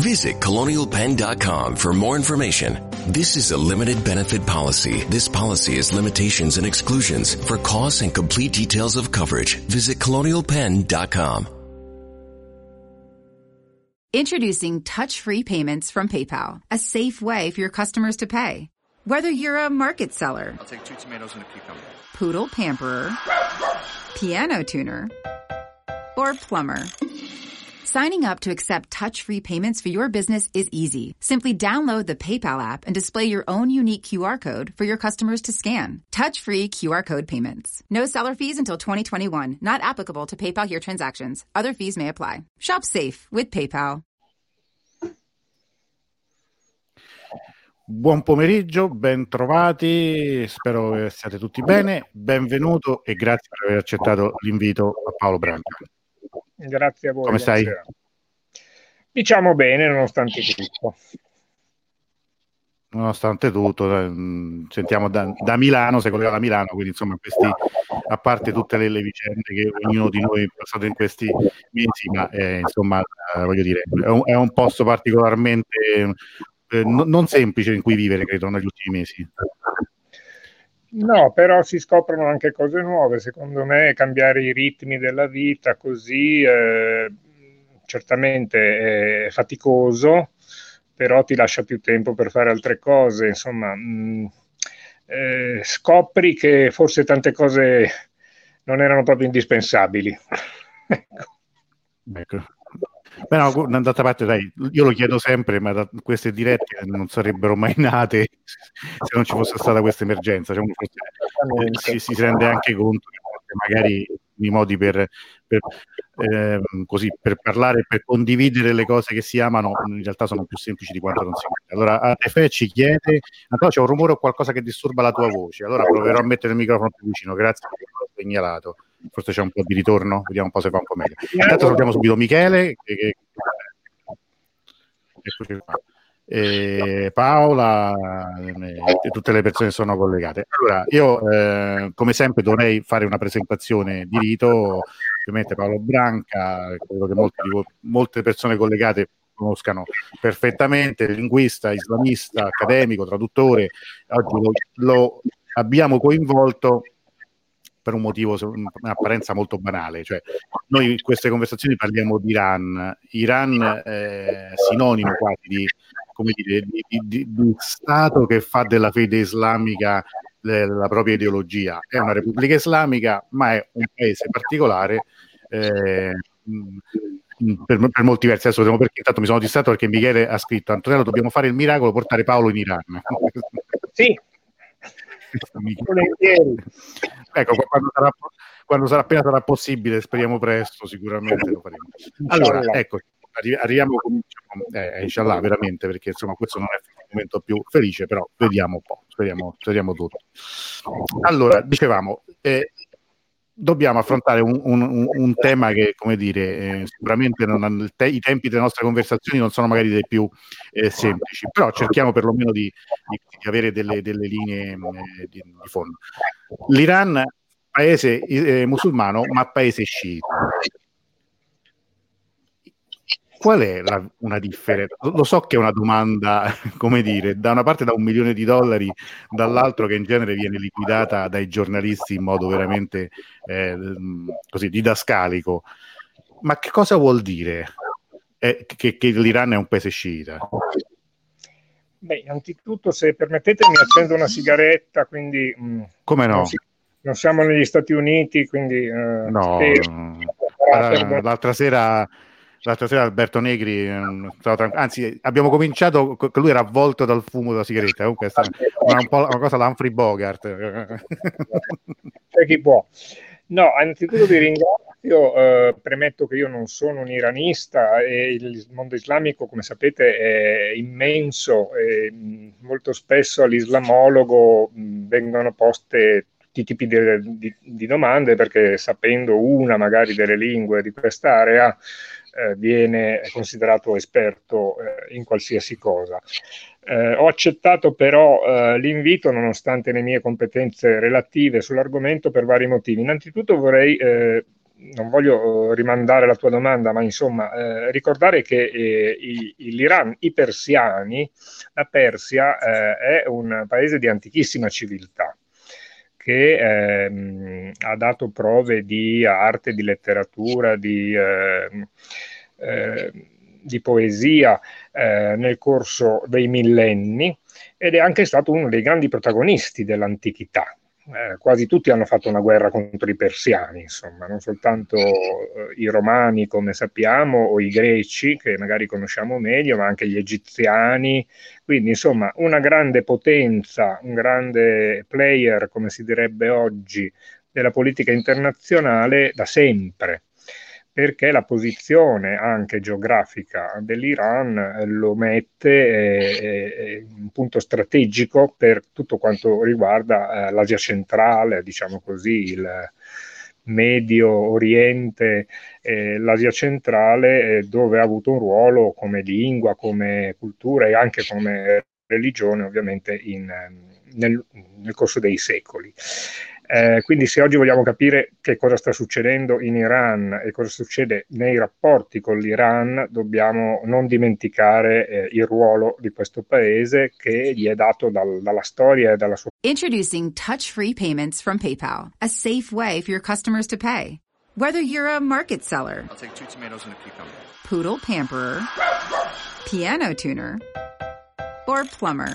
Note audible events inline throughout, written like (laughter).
Visit colonialpenn.com for more information. This is a limited benefit policy. This policy has limitations and exclusions. For costs and complete details of coverage, visit colonialpenn.com. Introducing touch-free payments from PayPal, a safe way for your customers to pay. Whether you're a market seller, I'll take two tomatoes and a cucumber. poodle pamperer, piano tuner, or plumber. Signing up to accept touch-free payments for your business is easy. Simply download the PayPal app and display your own unique QR code for your customers to scan. Touch-free QR code payments. No seller fees until 2021. Not applicable to PayPal here transactions. Other fees may apply. Shop safe with PayPal. Buon pomeriggio, ben trovati, spero che siate tutti bene, benvenuto e grazie per aver accettato l'invito a Paolo Branca. Grazie a voi. Come stai? Diciamo bene, nonostante tutto. Nonostante tutto, mh, sentiamo da, da Milano, sei collegato da Milano, quindi insomma questi, a parte tutte le, le vicende che ognuno di noi ha passato in questi mesi, ma eh, insomma eh, voglio dire, è un, è un posto particolarmente eh, no- non semplice in cui vivere, credo, negli ultimi mesi. No, però si scoprono anche cose nuove, secondo me cambiare i ritmi della vita così eh, certamente è faticoso, però ti lascia più tempo per fare altre cose, insomma, mh, eh, scopri che forse tante cose non erano proprio indispensabili. (laughs) Ecco. Beh, no, d'altra parte, dai, io lo chiedo sempre, ma da- queste dirette non sarebbero mai nate se non ci fosse stata questa emergenza. Cioè, eh, si, si rende anche conto che magari i modi per, per, ehm, così, per parlare, per condividere le cose che si amano, in realtà sono più semplici di quanto non si crede. Allora, Atefe ci chiede, Antonio, c'è un rumore o qualcosa che disturba la tua voce. Allora proverò a mettere il microfono più vicino, grazie per averlo segnalato. Forse c'è un po' di ritorno, vediamo un po' se fa un po' meglio. Intanto salutiamo subito Michele, che, che-. E Paola eh, e tutte le persone che sono collegate. Allora, io eh, come sempre dovrei fare una presentazione di rito, ovviamente Paolo Branca, credo che molti molte persone collegate conoscano perfettamente, linguista, islamista, accademico, traduttore, oggi lo, lo abbiamo coinvolto per un motivo, se- in apparenza molto banale, cioè noi in queste conversazioni parliamo di Iran, Iran è sinonimo quasi di, come dire, di, di- di- Stato che fa della fede islamica la propria ideologia, è una repubblica islamica, ma è un paese particolare. eh, mh, per, per molti versi. Adesso vediamo perché. Intanto mi sono distratto perché Michele ha scritto Antonello dobbiamo fare il miracolo portare Paolo in Iran Sì. (laughs) ecco quando sarà, quando sarà appena sarà possibile speriamo presto sicuramente lo faremo. Allora ecco arri- arriviamo diciamo, eh, inshallah veramente perché insomma questo non è il momento più felice però vediamo un po' speriamo, speriamo tutto. Allora dicevamo eh, dobbiamo affrontare un, un- un- tema che, come dire, eh, sicuramente non te- i tempi delle nostre conversazioni non sono magari dei più eh, semplici, però cerchiamo perlomeno di, di- di avere delle, delle linee mh, eh, di, di fondo. L'Iran, paese eh, musulmano, ma paese sciita. Qual è la- una differenza? Lo so che è una domanda, (laughs) come dire, da una parte da un milione di dollari, dall'altro che in genere viene liquidata dai giornalisti in modo veramente eh, così didascalico. Ma che cosa vuol dire eh, che, che l'Iran è un paese sciita? Beh, innanzitutto, se permettete, mi accendo una sigaretta, quindi mh, Come no? non, si- non siamo negli Stati Uniti, quindi eh, No, spero- no. Guarda, l'altra sera l'altra sera Alberto Negri, anzi abbiamo cominciato, lui era avvolto dal fumo della sigaretta, comunque è un po' una cosa da Humphrey Bogart. (laughs) C'è chi può. No, anzitutto vi ringrazio, eh, premetto che io non sono un iranista e il mondo islamico, come sapete, è immenso e molto spesso all'islamologo mh, vengono poste tutti i tipi di, di, di, domande perché sapendo una magari delle lingue di quest'area eh, viene considerato esperto eh, in qualsiasi cosa. Eh, ho accettato però eh, l'invito nonostante le mie competenze relative sull'argomento per vari motivi. Innanzitutto vorrei, eh, non voglio rimandare la tua domanda, ma insomma eh, ricordare che i, l'Iran, i persiani, la Persia è un paese di antichissima civiltà che ehm, ha dato prove di arte, di letteratura, di, eh, eh, di poesia eh, nel corso dei millenni ed è anche stato uno dei grandi protagonisti dell'antichità eh, quasi tutti hanno fatto una guerra contro i persiani, insomma, non soltanto eh, i romani, come sappiamo, o i greci, che magari conosciamo meglio, ma anche gli egiziani. Quindi, insomma, una grande potenza, un grande player, come si direbbe oggi, della politica internazionale da sempre perché la posizione anche geografica dell'Iran eh, lo mette eh, un punto strategico per tutto quanto riguarda eh, l'Asia centrale, diciamo così, il Medio Oriente, eh, l'Asia centrale, eh, dove ha avuto un ruolo come lingua, come cultura e anche come religione, ovviamente, in, nel, nel corso dei secoli. Eh, quindi se oggi vogliamo capire che cosa sta succedendo in Iran e cosa succede nei rapporti con l'Iran, dobbiamo non dimenticare eh, il ruolo di questo paese che gli è dato dal, dalla storia e dalla sua... Introducing touch-free payments from PayPal, a safe way for your customers to pay. Whether you're a market seller, I'll take two tomatoes and a cucumber. Poodle pamperer, piano tuner, or plumber.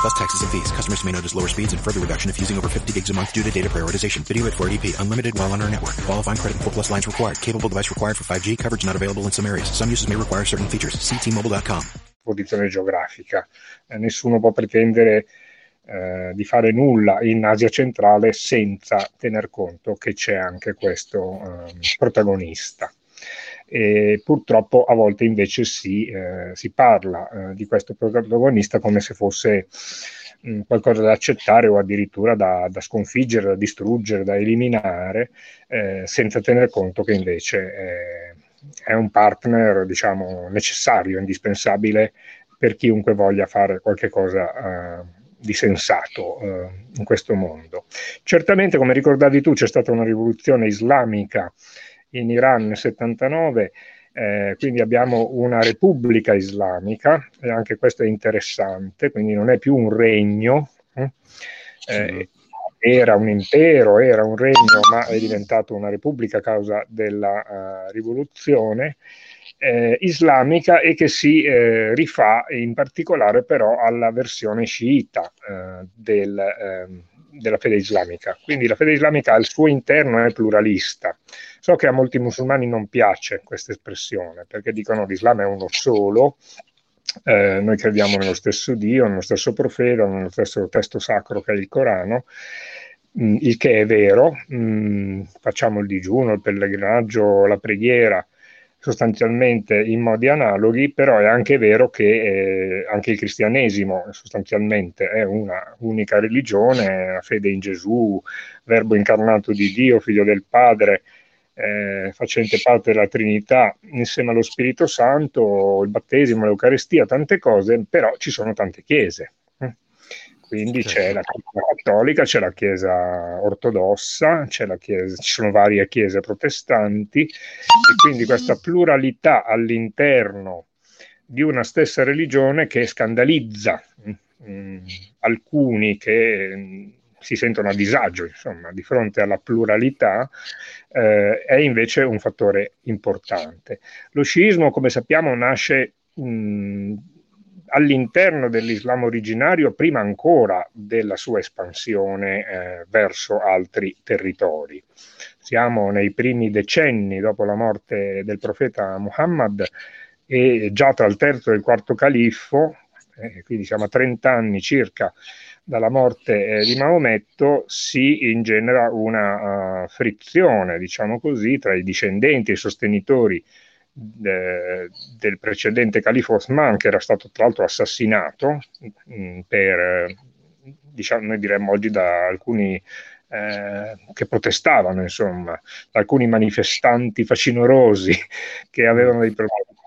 Plus taxes and fees. Customers may notice lower speeds and further reduction if using over 50 gigs a month due to data prioritization. Video at 480p. Unlimited while on our network. Qualifying credit and 4 plus lines required. Capable device required for 5G. Coverage not available in some areas. Some uses may require certain features. See T-Mobile.com. Posizione geografica. Eh, nessuno può pretendere Eh, di fare nulla in Asia centrale senza tener conto che c'è anche questo eh, protagonista. E purtroppo a volte invece si, eh, si parla eh, di questo protagonista come se fosse mh, mm, qualcosa da accettare o addirittura da, da, sconfiggere, da distruggere, da eliminare, eh, senza tener conto che invece è un partner diciamo, necessario, indispensabile per chiunque voglia fare qualche cosa uh, di sensato eh, in questo mondo. Certamente, come ricordavi tu, c'è stata una rivoluzione islamica in Iran nel 79, eh, quindi abbiamo una repubblica islamica e anche questo è interessante, quindi non è più un regno, eh? Eh, era un impero, era un regno, ma è diventato una repubblica a causa della uh, rivoluzione eh, islamica e che si eh, rifà in particolare però alla versione sciita eh, del, ehm, della fede islamica. Quindi la fede islamica al suo interno è pluralista. So che a molti musulmani non piace questa espressione perché dicono l'Islam è uno solo, eh, noi crediamo nello stesso Dio, nello stesso profeta, nello stesso testo sacro che è il Corano, mm, il che è vero, mm, facciamo il digiuno, il pellegrinaggio, la preghiera, sostanzialmente in modi analoghi, però è anche vero che eh, anche il cristianesimo sostanzialmente è una unica religione, la fede in Gesù, verbo incarnato di Dio, figlio del Padre, eh, facente parte della Trinità insieme allo Spirito Santo, il battesimo, l'Eucaristia, tante cose, però ci sono tante chiese. Quindi certo. c'è la Chiesa cattolica, c'è la Chiesa ortodossa, la chiesa, ci sono varie chiese protestanti e quindi questa pluralità all'interno di una stessa religione che scandalizza mh, mm, alcuni che mh, mm, si sentono a disagio insomma, di fronte alla pluralità, eh, è invece un fattore importante. Lo sciismo, come sappiamo, nasce mh, mm, all'interno dell'Islam originario prima ancora della sua espansione eh, verso altri territori. Siamo nei primi decenni dopo la morte del profeta Muhammad e già tra il terzo e il quarto califfo, eh, quindi siamo a 30 anni circa dalla morte eh, di Maometto, si ingenera una uh, frizione, diciamo così, tra i discendenti e i sostenitori de, del precedente califo Osman, che era stato tra l'altro assassinato mm, per, diciamo, noi diremmo oggi da alcuni eh, che protestavano, insomma, alcuni manifestanti facinorosi (laughs) che avevano dei problemi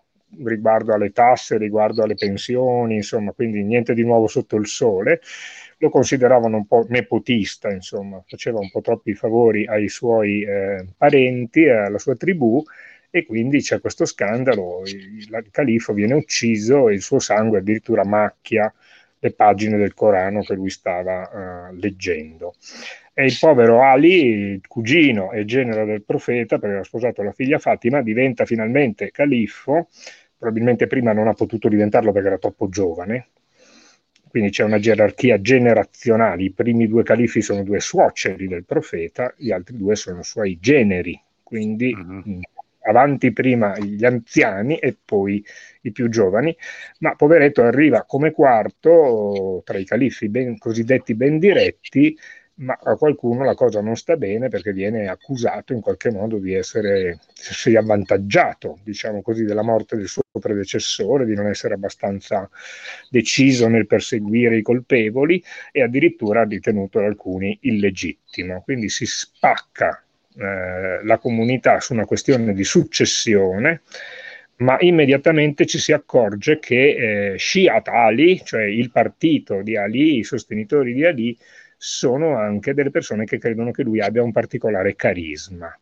riguardo alle tasse, riguardo alle pensioni, insomma, quindi niente di nuovo sotto il sole. Lo consideravano un po' nepotista, insomma, faceva un po' troppi favori ai suoi eh, parenti, alla sua tribù e quindi c'è questo scandalo, il, il califo viene ucciso e il suo sangue addirittura macchia le pagine del Corano che lui stava uh, leggendo. E il povero Ali, il cugino e genero del profeta, perché aveva sposato la figlia Fatima, diventa finalmente califfo probabilmente prima non ha potuto diventarlo perché era troppo giovane, quindi c'è una gerarchia generazionale, i primi due califi sono due suoceri del profeta, gli altri due sono suoi generi, quindi uh-huh. Avanti prima gli anziani e poi i più giovani, ma poveretto arriva come quarto tra i califi ben, cosiddetti ben diretti ma a qualcuno la cosa non sta bene perché viene accusato in qualche modo di essere si avvantaggiato, diciamo così, della morte del suo predecessore, di non essere abbastanza deciso nel perseguire i colpevoli e addirittura ritenuto da alcuni illegittimo. Quindi si spacca eh, la comunità su una questione di successione ma immediatamente ci si accorge che eh, Shiat Ali, cioè il partito di Ali, i sostenitori di Ali, sono anche delle persone che credono che lui abbia un particolare carisma.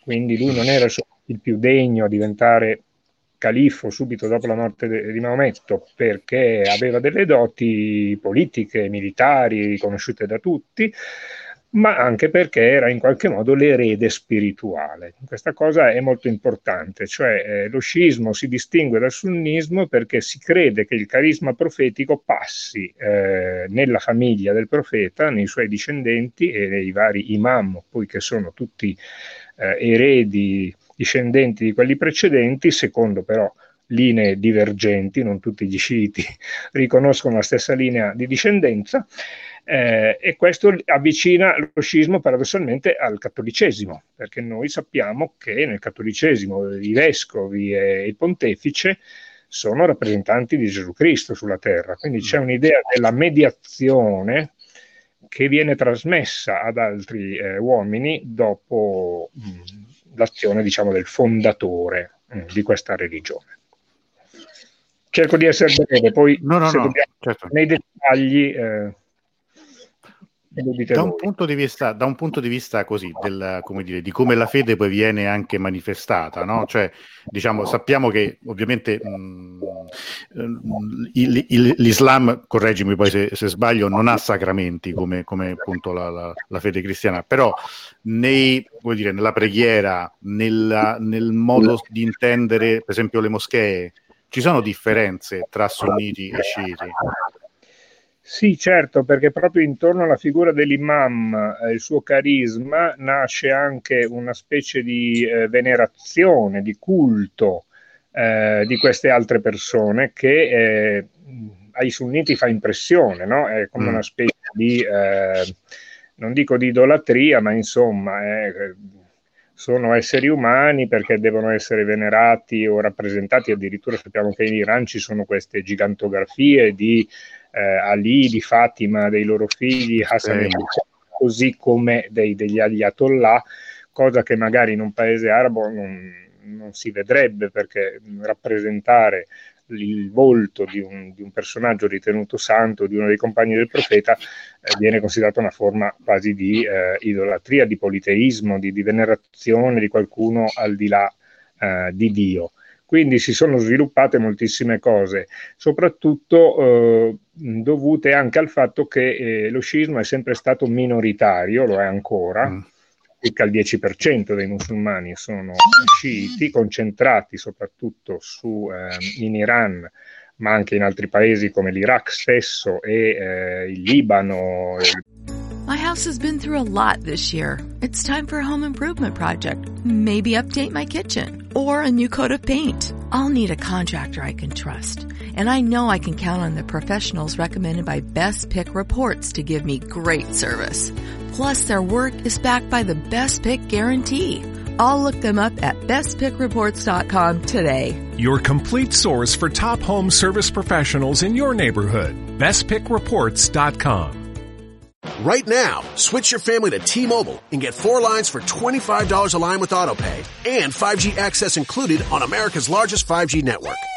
Quindi lui non era il più degno a diventare califfo subito dopo la morte di Maometto perché aveva delle doti politiche, militari riconosciute da tutti, ma anche perché era in qualche modo l'erede spirituale. Questa cosa è molto importante, cioè eh, lo sciismo si distingue dal sunnismo perché si crede che il carisma profetico passi eh, nella famiglia del profeta, nei suoi discendenti e nei vari imam, poi che sono tutti eh, eredi discendenti di quelli precedenti, secondo però linee divergenti, non tutti gli sciiti (laughs) riconoscono la stessa linea di discendenza, eh, e questo avvicina lo scismo paradossalmente al cattolicesimo, perché noi sappiamo che nel cattolicesimo i vescovi e il pontefice sono rappresentanti di Gesù Cristo sulla terra, quindi c'è un'idea della mediazione che viene trasmessa ad altri eh, uomini dopo mh, l'azione diciamo, del fondatore mh, di questa religione. Cerco di essere breve, poi no, no, no, dobbiamo, certo. nei dettagli eh, da un, punto di vista, da un punto di vista così, del, come dire, di come la fede poi viene anche manifestata, no? Cioè, diciamo, sappiamo che ovviamente mh, il, il, l'Islam, correggimi poi se, se, sbaglio, non ha sacramenti come, come appunto la, la, la, fede cristiana, però nei, dire, nella preghiera, nella, nel modo di intendere, per esempio, le moschee, ci sono differenze tra sunniti e sciiti? Sì, certo, perché proprio intorno alla figura dell'imam e eh, il suo carisma nasce anche una specie di eh, venerazione, di culto eh, di queste altre persone che eh, ai sunniti fa impressione, no? È come mm. una specie di, eh, non dico di idolatria, ma insomma, eh, sono esseri umani perché devono essere venerati o rappresentati, addirittura sappiamo che in Iran ci sono queste gigantografie di eh, Ali, di Fatima, dei loro figli, Hassan e così come dei, degli ayatollah, cosa che magari in un paese arabo non, non si vedrebbe perché rappresentare il volto di un, di un, personaggio ritenuto santo, di uno dei compagni del profeta, eh, viene considerata una forma quasi di eh, idolatria, di politeismo, di, di, venerazione di qualcuno al di là eh, di Dio. Quindi si sono sviluppate moltissime cose, soprattutto eh, dovute anche al fatto che eh, lo scismo è sempre stato minoritario, lo è ancora. Mm circa il 10% dei musulmani sono sciiti, concentrati soprattutto su, eh, in Iran, ma anche in altri paesi come l'Iraq stesso e eh, il Libano. My house has been through a lot this year. It's time for a home improvement project. Maybe update my kitchen or a new coat of paint. I'll need a contractor I can trust. And I know I can count on the professionals recommended by Best Pick Reports to give me great service. Plus, their work is backed by the Best Pick Guarantee. I'll look them up at bestpickreports.com today. Your complete source for top home service professionals in your neighborhood. Bestpickreports.com. Right now, switch your family to T-Mobile and get four lines for $25 a line with AutoPay and 5G access included on America's largest 5G network.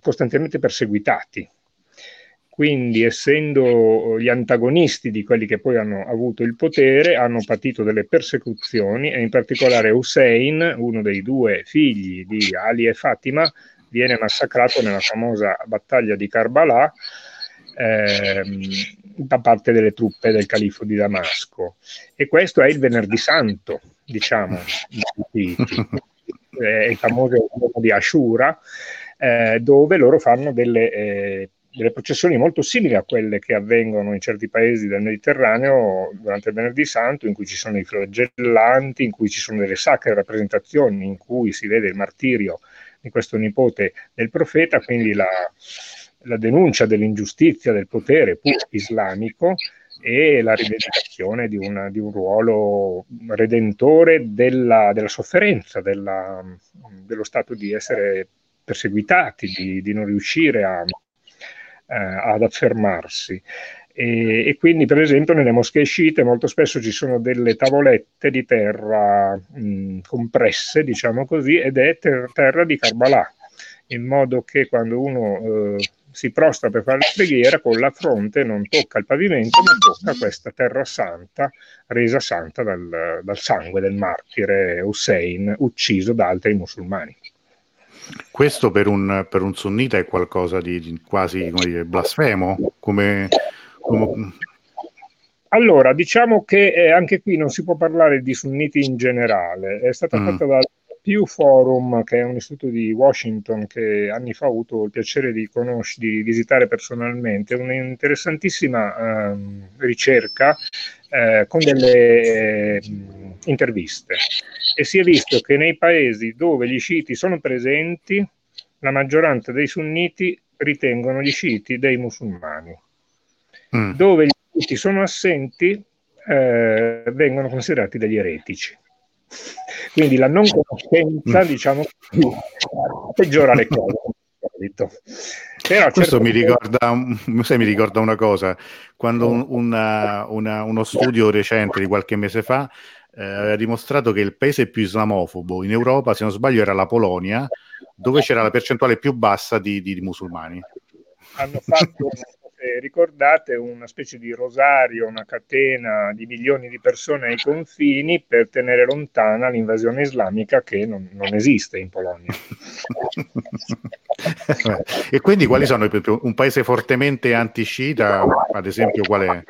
costantemente perseguitati. Quindi, essendo gli antagonisti di quelli che poi hanno avuto il potere, hanno patito delle persecuzioni e in particolare Hussein, uno dei due figli di Ali e Fatima, viene massacrato nella famosa battaglia di Karbala ehm, da parte delle truppe del califfo di Damasco. E questo è il venerdì santo, diciamo, (laughs) è il famoso giorno di Ashura, eh, dove loro fanno delle, eh, delle, processioni molto simili a quelle che avvengono in certi paesi del Mediterraneo durante il Venerdì Santo, in cui ci sono i flagellanti, in cui ci sono delle sacre rappresentazioni, in cui si vede il martirio di questo nipote del profeta, quindi la, la denuncia dell'ingiustizia del potere islamico e la rivendicazione di, di un ruolo redentore della, della sofferenza, della, dello stato di essere perseguitati, di, di non riuscire a, eh, ad affermarsi. E, e, quindi, per esempio, nelle moschee sciite molto spesso ci sono delle tavolette di terra mh, compresse, diciamo così, ed è ter- terra di Karbala, in modo che quando uno eh, si prostra per fare la preghiera, con la fronte non tocca il pavimento, ma tocca questa terra santa, resa santa dal, dal sangue del martire Hussein, ucciso da altri musulmani. Questo per un, per un sunnita è qualcosa di, di quasi dire, blasfemo, come, come... Allora, diciamo che eh, anche qui non si può parlare di sunniti in generale, è stata mm. fatta da Pew Forum, che è un istituto di Washington che anni fa ho avuto il piacere di, conosc- di visitare personalmente, un'interessantissima eh, ricerca eh, con delle eh, interviste e si è visto che nei paesi dove gli sciiti sono presenti, la maggioranza dei sunniti ritengono gli sciiti dei musulmani. Mm. Dove gli sciiti sono assenti, eh, vengono considerati degli eretici. Quindi la non conoscenza, mm. diciamo, peggiora le cose. Però Questo certo mi, ricorda, mi ricorda una cosa, quando un, una, una, uno studio recente di qualche mese fa eh, aveva dimostrato che il paese più islamofobo in Europa, se non sbaglio, era la Polonia, dove c'era la percentuale più bassa di, di, di musulmani. Hanno fatto (laughs) eh, ricordate, una specie di rosario, una catena di milioni di persone ai confini per tenere lontana l'invasione islamica che non, non esiste in Polonia. (laughs) e quindi quali sono un paese fortemente antiscita, ad esempio qual è?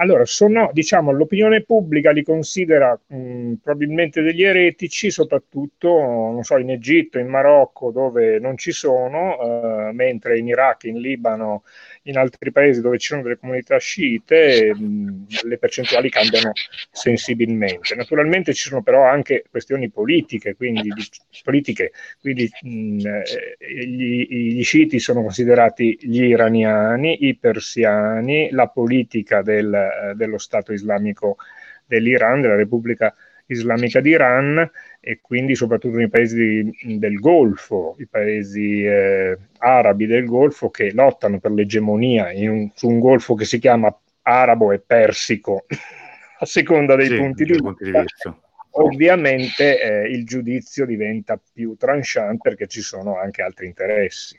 Allora, sono, diciamo, l'opinione pubblica li considera mh, probabilmente degli eretici, soprattutto, non so, in Egitto, in Marocco, dove non ci sono, eh, mentre in Iraq, in Libano, in altri paesi dove ci sono delle comunità sciite mh, le percentuali cambiano sensibilmente. Naturalmente ci sono però anche questioni politiche, quindi, di, politiche, quindi mh, eh, gli, gli sciiti sono considerati gli iraniani, i persiani, la politica del, dello Stato islamico dell'Iran, della Repubblica Islamica d'Iran e quindi soprattutto nei paesi del Golfo, i paesi eh, arabi del Golfo che lottano per l'egemonia un, su un Golfo che si chiama arabo e persico, (laughs) a seconda dei sì, punti, di punti, di vista. Ovviamente eh, il giudizio diventa più tranchant perché ci sono anche altri interessi.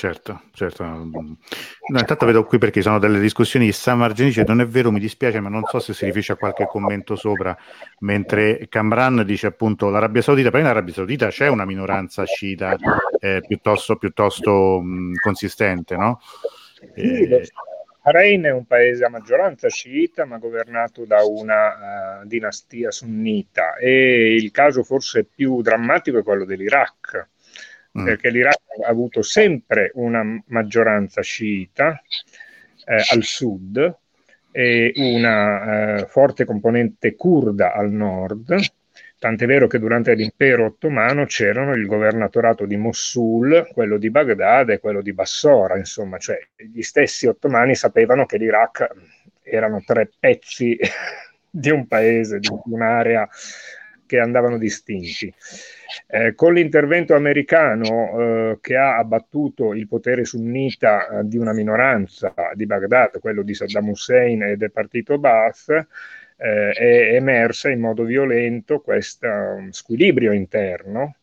Certo, certo. No, intanto vedo qui perché sono delle discussioni. San Margini dice non è vero, mi dispiace, ma non so se si riferisce a qualche commento sopra, mentre Camran dice appunto l'Arabia Saudita, però in Arabia Saudita c'è una minoranza sciita eh, piuttosto, piuttosto mh, consistente, no? Eh, Bahrain è un paese a maggioranza sciita, ma governato da una uh, dinastia sunnita e il caso forse più drammatico è quello dell'Iraq mm. perché l'Iraq ha avuto sempre una maggioranza sciita eh, al sud e una eh, forte componente kurda al nord, tant'è vero che durante l'impero ottomano c'erano il governatorato di Mosul, quello di Baghdad e quello di Bassora, insomma, cioè gli stessi ottomani sapevano che l'Iraq erano tre pezzi (laughs) di un paese, di un'area che andavano distinti. Eh, con l'intervento americano eh, che ha abbattuto il potere sunnita eh, di una minoranza di Baghdad, quello di Saddam Hussein e del partito Baath, eh, è emersa in modo violento questo um, squilibrio interno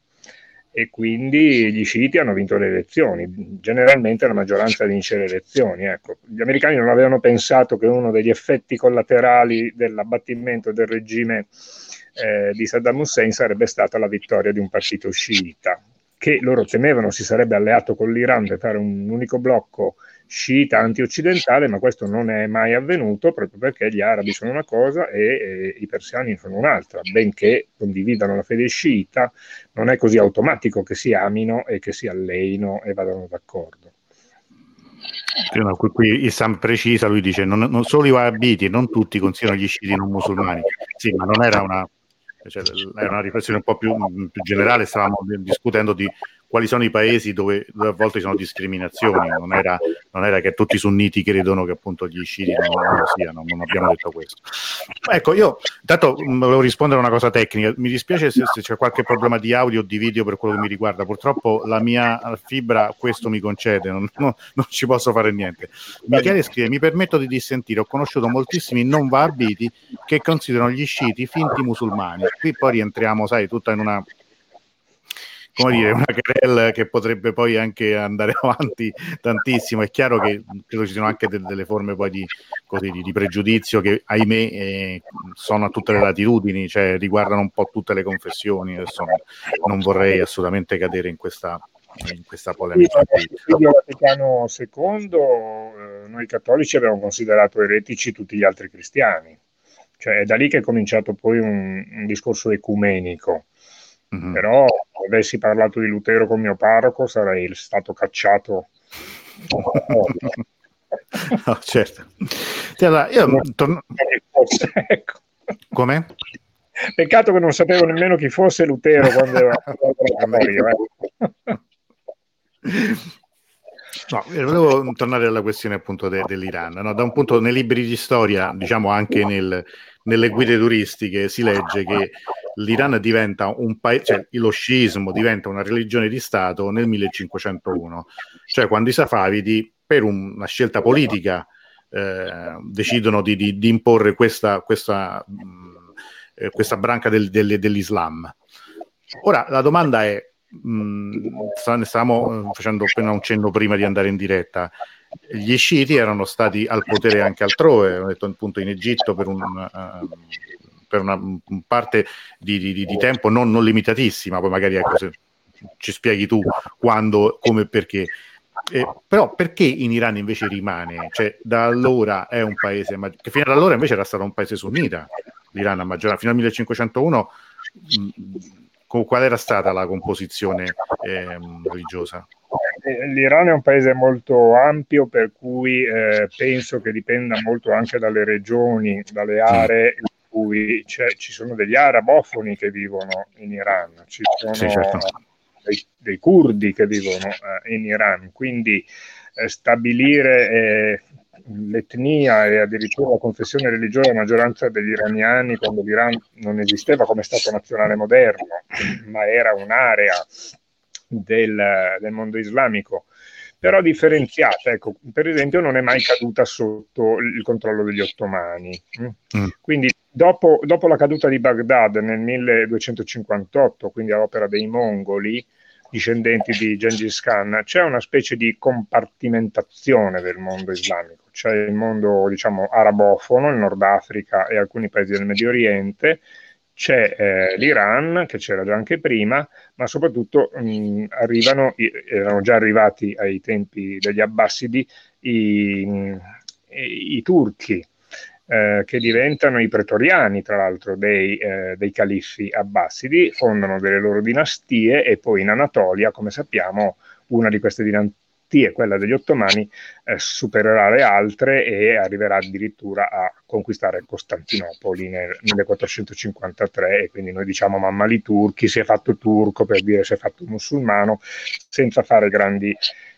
e quindi gli sciiti hanno vinto le elezioni. Generalmente la maggioranza vince le elezioni. Ecco, gli americani non avevano pensato che uno degli effetti collaterali dell'abbattimento del regime eh, di Saddam Hussein sarebbe stata la vittoria di un partito sciita, che loro temevano si sarebbe alleato con l'Iran per fare un unico blocco sciita anti-occidentale, ma questo non è mai avvenuto proprio perché gli arabi sono una cosa e, e i persiani sono un'altra, benché condividano la fede sciita, non è così automatico che si amino e che si alleino e vadano d'accordo. No, qui, qui Islam precisa, lui dice non, non solo i wahhabiti, non tutti considerano gli sciiti non musulmani. Sì, ma non era una cioè, è una riflessione un po' più, più, generale, stavamo discutendo di quali sono i paesi dove, dove a volte ci sono discriminazioni, non era, non era, che tutti i sunniti credono che appunto gli sciiti non, lo siano, non abbiamo detto questo. Ecco, io intanto volevo rispondere a una cosa tecnica, mi dispiace se, se c'è qualche problema di audio o di video per quello che mi riguarda, purtroppo la mia fibra questo mi concede, non, non, non ci posso fare niente. Michele scrive, mi permetto di dissentire, ho conosciuto moltissimi non vabiti che considerano gli sciiti finti musulmani, qui poi rientriamo, sai, tutta in una come dire, una querel che potrebbe poi anche andare (laughs) avanti tantissimo. È chiaro che credo ci siano anche de- delle forme poi di, così, di, di pregiudizio che, ahimè, eh, sono a tutte le latitudini, cioè riguardano un po' tutte le confessioni. Adesso non vorrei assolutamente cadere in questa, in questa polemica. Il Vaticano II, eh, noi cattolici abbiamo considerato eretici tutti gli altri cristiani. Cioè, è da lì che è cominciato poi un, un discorso ecumenico Mm-hmm. Però avessi parlato di Lutero con mio parroco sarei stato cacciato. (laughs) no, certo. Allora, io torno... ecco. Come? Peccato che non sapevo nemmeno chi fosse Lutero quando ero a morire. No, eh, volevo tornare alla questione appunto de- dell'Iran. No? Da un punto nei libri di storia, diciamo anche nel, nelle guide turistiche, si legge che l'Iran diventa un paese, cioè lo sciismo diventa una religione di Stato nel 1501, cioè quando i safavidi, per un, una scelta politica, eh, decidono di, di, di, imporre questa, questa, mh, mm, eh, questa branca del, del, dell'Islam. Ora la domanda è, mh, ne stavamo facendo appena un cenno prima di andare in diretta, gli sciiti erano stati al potere anche altrove, ho detto appunto in Egitto per un... Uh, per una parte di, di, di tempo non, non, limitatissima, poi magari ecco, ci spieghi tu quando, come e perché. Eh, però perché in Iran invece rimane? Cioè, da allora è un paese, che fino ad allora invece era stato un paese sunnita, l'Iran a maggioranza, fino al 1551, mh, qual era stata la composizione eh, religiosa? l'Iran è un paese molto ampio, per cui eh, penso che dipenda molto anche dalle regioni, dalle aree in cui ci sono degli arabofoni che vivono in Iran, ci sono sì, certo. dei, dei, curdi che vivono eh, in Iran, quindi eh, stabilire eh, l'etnia e addirittura la confessione religiosa della maggioranza degli iraniani quando l'Iran non esisteva come Stato nazionale moderno, ma era un'area del, del mondo islamico, però differenziata. Ecco, per esempio, non è mai caduta sotto il controllo degli ottomani. Mm. mm. Quindi, dopo, dopo, la caduta di Baghdad nel 1258, quindi a opera dei mongoli, discendenti di Gengis Khan, c'è una specie di compartimentazione del mondo islamico. C'è il mondo, diciamo, arabofono, il Nord Africa e alcuni paesi del Medio Oriente, c'è eh, l'Iran, che c'era già anche prima, ma soprattutto mh, arrivano, erano già arrivati ai tempi degli Abbasidi, i, i, i turchi, eh, che diventano i pretoriani, tra l'altro, dei, eh, dei califfi abbasidi, fondano delle loro dinastie e poi in Anatolia, come sappiamo, una di queste dinastie e quella degli ottomani eh, supererà le altre e arriverà addirittura a conquistare Costantinopoli nel 1453 e quindi noi diciamo mamma li turchi, si è fatto turco per dire si è fatto musulmano senza fare grandi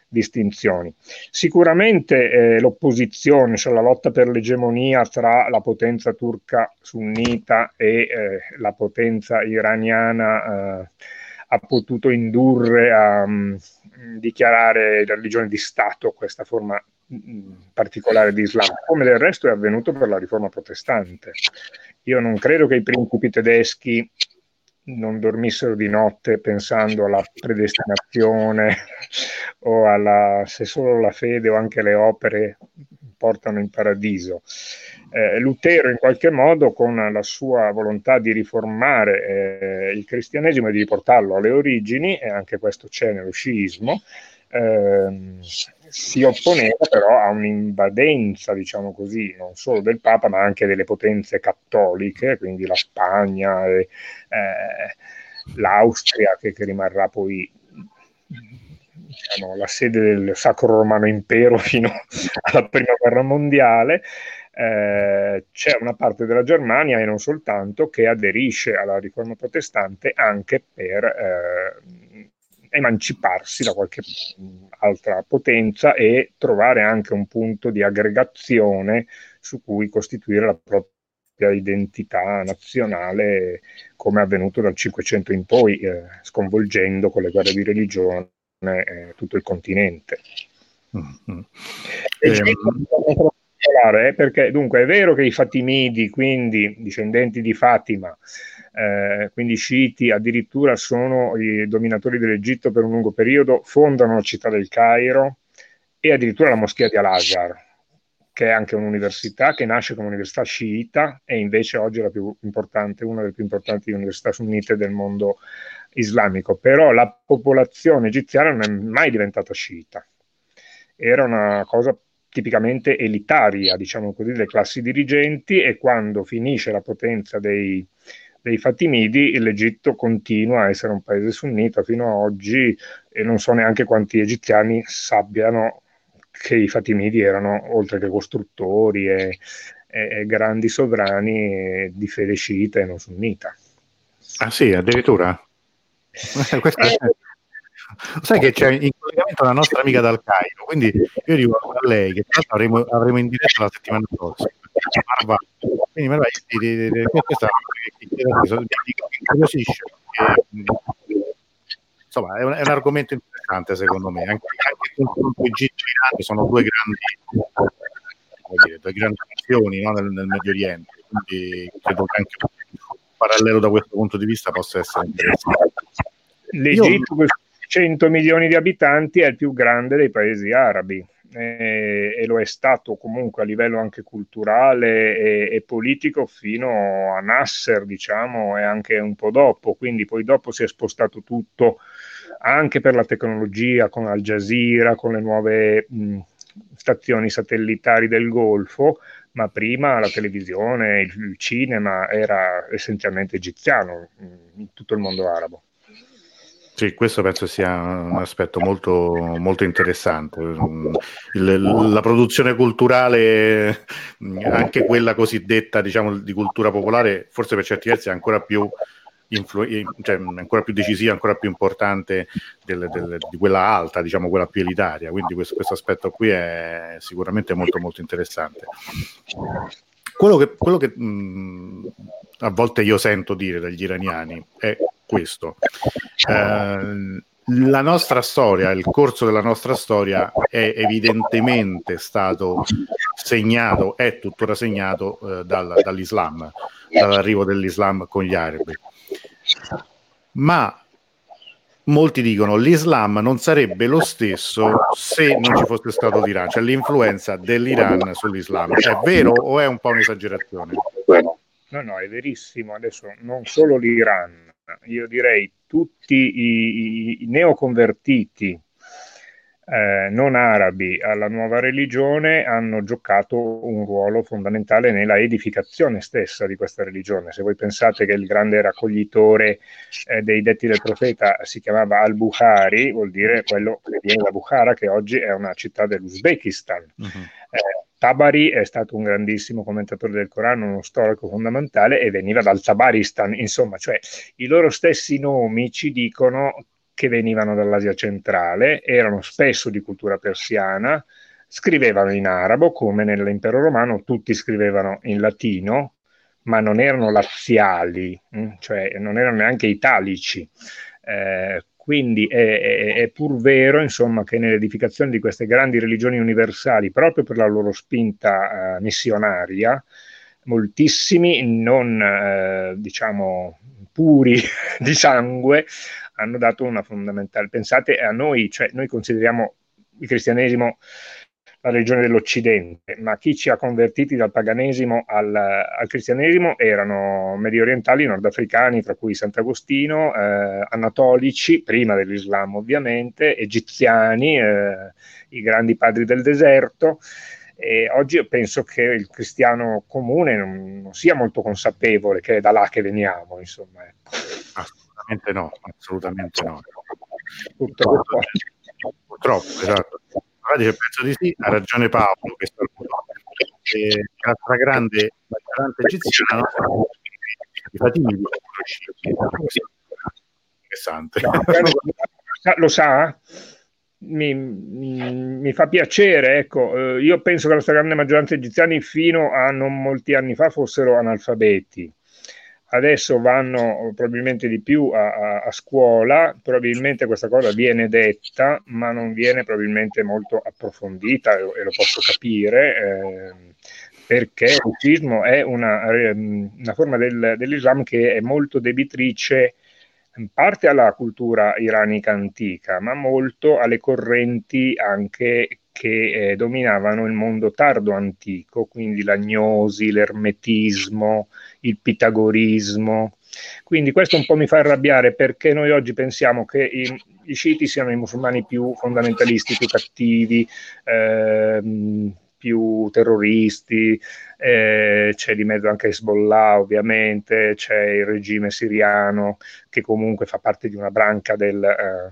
distinzioni. Sicuramente eh, l'opposizione, cioè la lotta per l'egemonia tra la potenza turca sunnita e eh, la potenza iraniana eh, ha potuto indurre a um, dichiarare la religione di Stato questa forma mm, particolare di Islam, come del resto è avvenuto per la riforma protestante. Io non credo che i principi tedeschi non dormissero di notte pensando alla predestinazione o alla se solo la fede o anche le opere portano in paradiso. Eh, Lutero in qualche modo con la sua volontà di riformare eh, il cristianesimo e di riportarlo alle origini, e anche questo c'è nello sciismo, ehm, si opponeva però a un'invadenza, diciamo così, non solo del Papa, ma anche delle potenze cattoliche, quindi la Spagna e eh, l'Austria, che, che, rimarrà poi diciamo, la sede del Sacro Romano Impero (laughs) fino alla Prima Guerra Mondiale. Eh, c'è una parte della Germania e non soltanto che aderisce alla riforma protestante anche per eh, emanciparsi da qualche altra potenza e trovare anche un punto di aggregazione su cui costituire la propria identità nazionale come è avvenuto dal Cinquecento in poi, eh, sconvolgendo con le guerre di religione eh, tutto il continente. Mm-hmm. E eh, perché dunque è vero che i Fatimidi, quindi discendenti di Fatima, eh, quindi sciiti addirittura sono i dominatori dell'Egitto per un lungo periodo, fondano la città del Cairo e addirittura la moschea di Al-Azhar, che è anche un'università che nasce come università sciita e invece oggi è la più importante, una delle più importanti università sunnite del mondo islamico. Però la popolazione egiziana non è mai diventata sciita, era una cosa tipicamente elitaria, diciamo così, delle classi dirigenti e quando finisce la potenza dei, dei Fatimidi, l'Egitto continua a essere un paese sunnita fino ad oggi e non so neanche quanti egiziani sappiano che i Fatimidi erano, oltre che costruttori e, e, e grandi sovrani, di fede sciita e non sunnita. Ah sì, addirittura? Questo è... Sai che c'è in collegamento la nostra amica dal Cairo, quindi io dico a lei che tra l'altro avremo, avremo in diretta la settimana prossima. Marva. Quindi Marva, questa mi incuriosisce. Insomma, è un, è un, argomento interessante secondo me, anche, anche confronto Egitto e sono due grandi, dire, due grandi nazioni no, nel, nel, Medio Oriente, quindi credo che anche parallelo da questo punto di vista possa essere interessante. L'Egitto, Io... 100 milioni di abitanti, è il più grande dei paesi arabi eh, e lo è stato comunque a livello anche culturale e, e, politico fino a Nasser, diciamo, e anche un po' dopo. Quindi poi dopo si è spostato tutto anche per la tecnologia con Al Jazeera, con le nuove mh, stazioni satellitari del Golfo, ma prima la televisione, il, cinema era essenzialmente egiziano in tutto il mondo arabo. Sì, questo penso sia un aspetto molto, molto interessante. Il, la produzione culturale, anche quella cosiddetta diciamo, di cultura popolare, forse per certi versi è ancora più, influ- cioè, ancora più decisiva, ancora più importante del, del, di quella alta, diciamo quella più elitaria. Quindi questo, questo aspetto qui è sicuramente molto, molto interessante. Quello che, quello che mh, a volte io sento dire dagli iraniani è questo. Eh, la nostra storia, il corso della nostra storia è evidentemente stato segnato, è tuttora segnato eh, dal, dall'Islam, dall'arrivo dell'Islam con gli arabi. Ma molti dicono che l'Islam non sarebbe lo stesso se non ci fosse stato l'Iran, cioè l'influenza dell'Iran sull'Islam. È vero o è un po' un'esagerazione? No, no, è verissimo. Adesso non solo l'Iran, io direi tutti i, i neoconvertiti eh, non arabi alla nuova religione hanno giocato un ruolo fondamentale nella edificazione stessa di questa religione. Se voi pensate che il grande raccoglitore eh, dei detti del profeta si chiamava Al-Bukhari, vuol dire quello che viene da Bukhara, che oggi è una città dell'Uzbekistan. Uh-huh. Eh, Tabari è stato un grandissimo commentatore del Corano, uno storico fondamentale e veniva dal Tabaristan, insomma, cioè i loro stessi nomi ci dicono che venivano dall'Asia centrale, erano spesso di cultura persiana, scrivevano in arabo come nell'impero romano tutti scrivevano in latino, ma non erano laziali, hm? cioè non erano neanche italici. Eh, quindi è, è, è, pur vero, insomma, che nell'edificazione di queste grandi religioni universali, proprio per la loro spinta eh, missionaria, moltissimi non, eh, diciamo, puri (laughs) di sangue hanno dato una fondamentale. Pensate a noi, cioè noi consideriamo il cristianesimo la religione dell'Occidente, ma chi ci ha convertiti dal paganesimo al, al cristianesimo erano medio orientali, nordafricani, tra cui Sant'Agostino, eh, anatolici, prima dell'Islam ovviamente, egiziani, eh, i grandi padri del deserto. E oggi penso che il cristiano comune non, non, sia molto consapevole che è da là che veniamo, insomma. Ecco. Assolutamente no, assolutamente no. Purtroppo. Purtroppo, esatto. Dice, penso di sì, ha ragione Paolo, che eh, la stragrande maggioranza egiziana i Fatimi interessante. Lo sa? Mi, mi, mi, fa piacere, ecco, eh, io penso che la stragrande maggioranza egiziani fino a non molti anni fa fossero analfabeti adesso vanno probabilmente di più a, a, a, scuola, probabilmente questa cosa viene detta, ma non viene probabilmente molto approfondita e, e lo posso capire. Eh, perché il buddismo è una, una forma del, dell'Islam che è molto debitrice in parte alla cultura iranica antica, ma molto alle correnti anche che eh, dominavano il mondo tardo antico, quindi l'agnosi, l'ermetismo, il pitagorismo. Quindi questo un po' mi fa arrabbiare perché noi oggi pensiamo che i, i sciiti siano i musulmani più fondamentalisti, più cattivi, ehm, più terroristi, eh, c'è di mezzo anche Hezbollah ovviamente, c'è il regime siriano che comunque fa parte di una branca del, eh,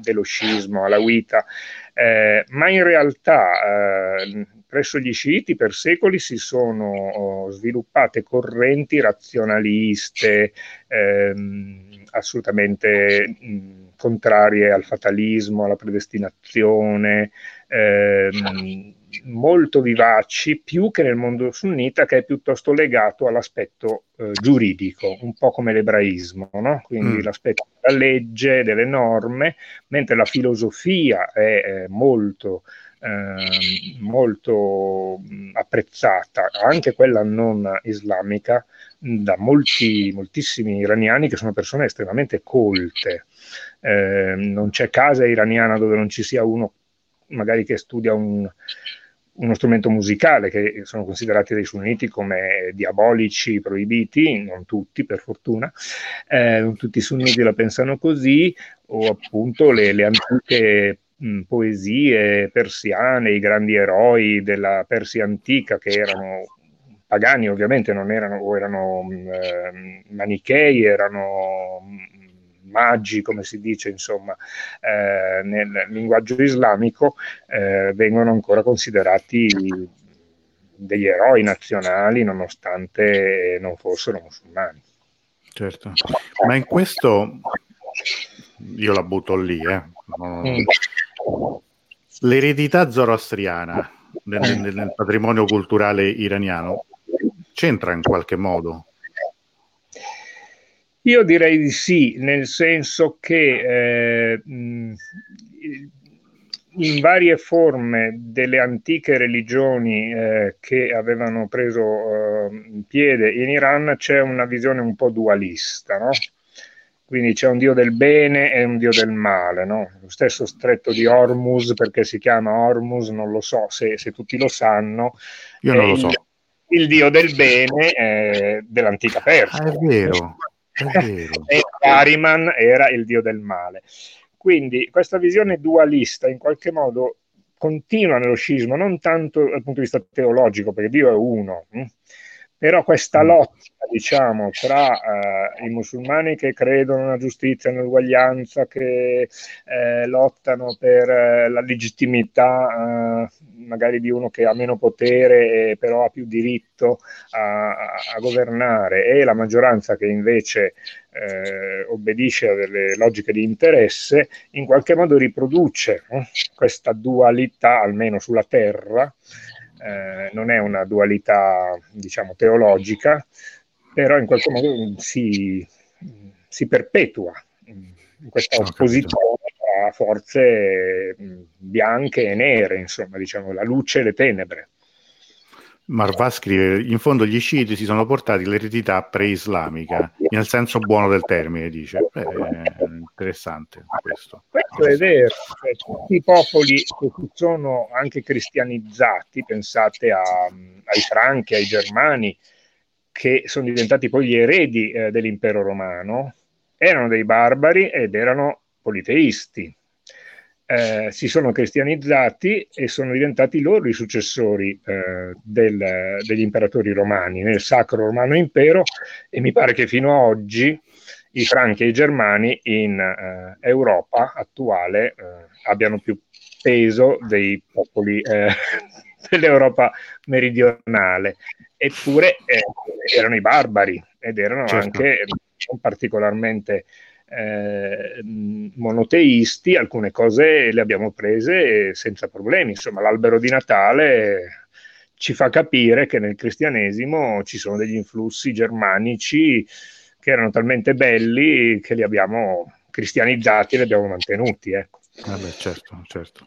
dello scismo alawita, eh, ma in realtà eh, presso gli sciiti per secoli si sono oh, sviluppate correnti razionaliste ehm, assolutamente mh, contrarie al fatalismo, alla predestinazione, ehm, molto vivaci, più che nel mondo sunnita che è piuttosto legato all'aspetto eh, giuridico, un po' come l'ebraismo, no? quindi mm. l'aspetto della legge, delle norme, mentre la filosofia è eh, molto, eh, molto apprezzata, anche quella non islamica, da molti, moltissimi iraniani che sono persone estremamente colte. Eh, non c'è casa iraniana dove non ci sia uno magari che studia un, uno strumento musicale che sono considerati dai sunniti come diabolici, proibiti, non tutti per fortuna, eh, non tutti i sunniti la pensano così, o appunto le, le antiche mh, poesie persiane, i grandi eroi della Persia antica che erano pagani ovviamente, non erano, o erano mh, manichei, erano magi, come si dice insomma eh, nel linguaggio islamico, eh, vengono ancora considerati degli eroi nazionali nonostante non fossero musulmani. Certo, ma in questo io la butto lì, eh. Mm. L'eredità zoroastriana nel, nel, nel patrimonio culturale iraniano c'entra in qualche modo? Io direi di sì, nel senso che eh, in varie forme delle antiche religioni eh, che avevano preso eh, piede in Iran c'è una visione un po' dualista, no? Quindi c'è un dio del bene e un dio del male, no? Lo stesso stretto di Hormuz, perché si chiama Hormuz, non lo so se, se tutti lo sanno. Io non lo so. Il, il dio del bene eh, dell'antica Persia. Ah, è vero, è vero. (laughs) e Ariman era il dio del male. Quindi questa visione dualista in qualche modo continua nello scismo, non tanto dal punto di vista teologico, perché Dio è uno, hm? Però questa mm. lotta diciamo tra eh, i musulmani che credono nella giustizia, nell'uguaglianza, che eh, lottano per eh, la legittimità eh, magari di uno che ha meno potere e però ha più diritto a, a governare e la maggioranza che invece eh, obbedisce a delle logiche di interesse, in qualche modo riproduce eh, questa dualità, almeno sulla terra, eh, non è una dualità, diciamo, teologica, però in qualche modo si, si perpetua in questa opposizione tra forze bianche e nere, insomma, diciamo, la luce e le tenebre. Marva scrive: In fondo gli sciiti si sono portati l'eredità pre-islamica, nel senso buono del termine, dice. Beh, interessante questo. Questo è vero, cioè, tutti i popoli che sono anche cristianizzati, pensate a, ai franchi, ai germani, che sono diventati poi gli eredi eh, dell'impero romano, erano dei barbari ed erano politeisti eh, si sono cristianizzati e sono diventati loro i successori eh, del, degli imperatori romani nel Sacro Romano Impero e mi pare che fino ad oggi i franchi e i germani in eh, Europa attuale eh, abbiano più peso dei popoli eh, (laughs) dell'Europa meridionale, eppure eh, erano i barbari ed erano certo. anche non particolarmente eh, monoteisti, alcune cose le abbiamo prese senza problemi. Insomma, l'albero di Natale ci fa capire che nel cristianesimo ci sono degli influssi germanici che erano talmente belli che li abbiamo cristianizzati e li abbiamo mantenuti. Ecco. Beh, certo, certo.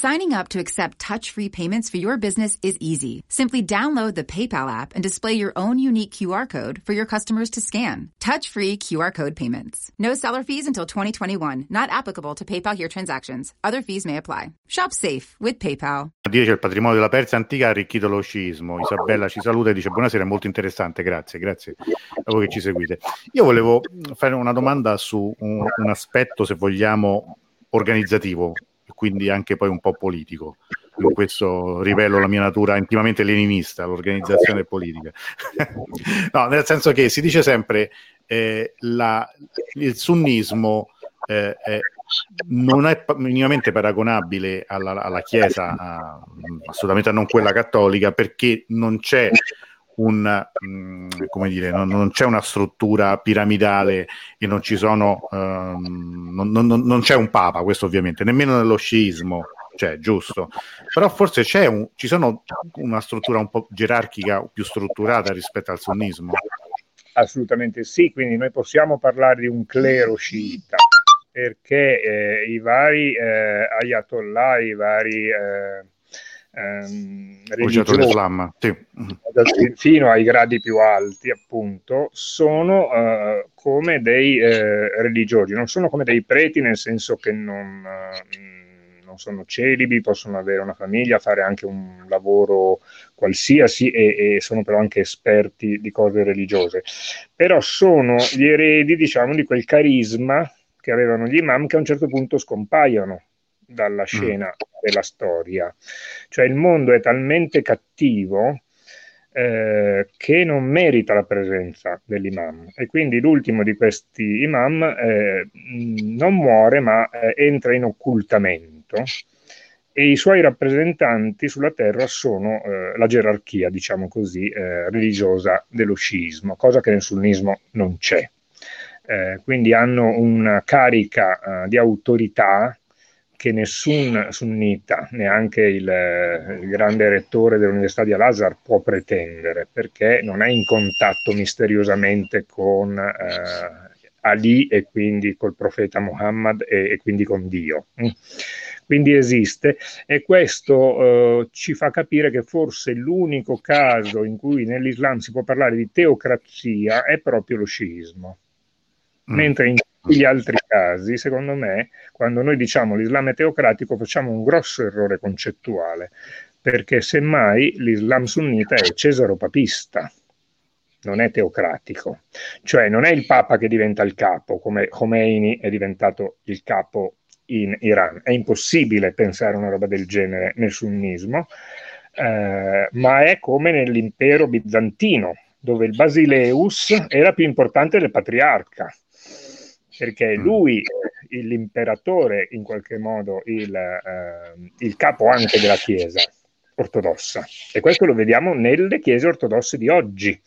Signing up to accept touch-free payments for your business is easy. Simply download the PayPal app and display your own unique QR code for your customers to scan. Touch-free QR code payments. No seller fees until 2021. Not applicable to PayPal here transactions. Other fees may apply. Shop safe with PayPal. Dice il patrimonio della Persia antica arricchito lo sciismo. Isabella ci saluta e dice buonasera, molto interessante, grazie, grazie a voi che ci seguite. Io volevo fare una domanda su un, un aspetto, se vogliamo, organizzativo quindi anche poi un po' politico. In questo rivelo la mia natura intimamente leninista, l'organizzazione politica. (laughs) no, nel senso che si dice sempre eh, la, il sunnismo eh, eh, non è minimamente paragonabile alla, alla Chiesa, a, assolutamente non quella cattolica, perché non c'è un, mm, come dire, non, non, c'è una struttura piramidale e non ci sono, um, non, non, non, c'è un papa, questo ovviamente, nemmeno nello sciismo, cioè, giusto. Però forse c'è un, ci sono una struttura un po' gerarchica più strutturata rispetto al sunnismo. Assolutamente sì, quindi noi possiamo parlare di un clero sciita perché eh, i vari eh, ayatollah, i vari eh, ehm, religiosi, sì. fino ai gradi più alti, appunto, sono eh, come dei eh, religiosi, non sono come dei preti nel senso che non, eh, non, sono celibi, possono avere una famiglia, fare anche un lavoro qualsiasi e, e, sono però anche esperti di cose religiose, però sono gli eredi, diciamo, di quel carisma che avevano gli imam che a un certo punto scompaiono dalla mm. scena mm. della storia. Cioè il mondo è talmente cattivo eh, che non merita la presenza dell'imam e quindi l'ultimo di questi imam eh, non muore ma eh, entra in occultamento e i suoi rappresentanti sulla terra sono eh, la gerarchia, diciamo così, eh, religiosa dello sciismo, cosa che nel sunnismo non c'è. Eh, quindi hanno una carica di autorità che nessun sunnita, neanche il, il, grande rettore dell'Università di Al-Azhar può pretendere, perché non è in contatto misteriosamente con eh, Ali e quindi col profeta Muhammad e, e quindi con Dio. Mm. Quindi esiste e questo eh, ci fa capire che forse l'unico caso in cui nell'Islam si può parlare di teocrazia è proprio lo sciismo. Mm. Mentre in gli altri casi, secondo me, quando noi diciamo l'Islam è teocratico, facciamo un grosso errore concettuale, perché semmai l'Islam sunnita è cesaro-papista, non è teocratico. Cioè non è il Papa che diventa il capo, come Khomeini è diventato il capo in Iran. È impossibile pensare una roba del genere nel sunnismo, eh, ma è come nell'impero bizantino, dove il Basileus era più importante del patriarca perché mm. lui, l'imperatore, in qualche modo il, eh, il capo anche della Chiesa ortodossa. E questo lo vediamo nelle chiese ortodosse di oggi,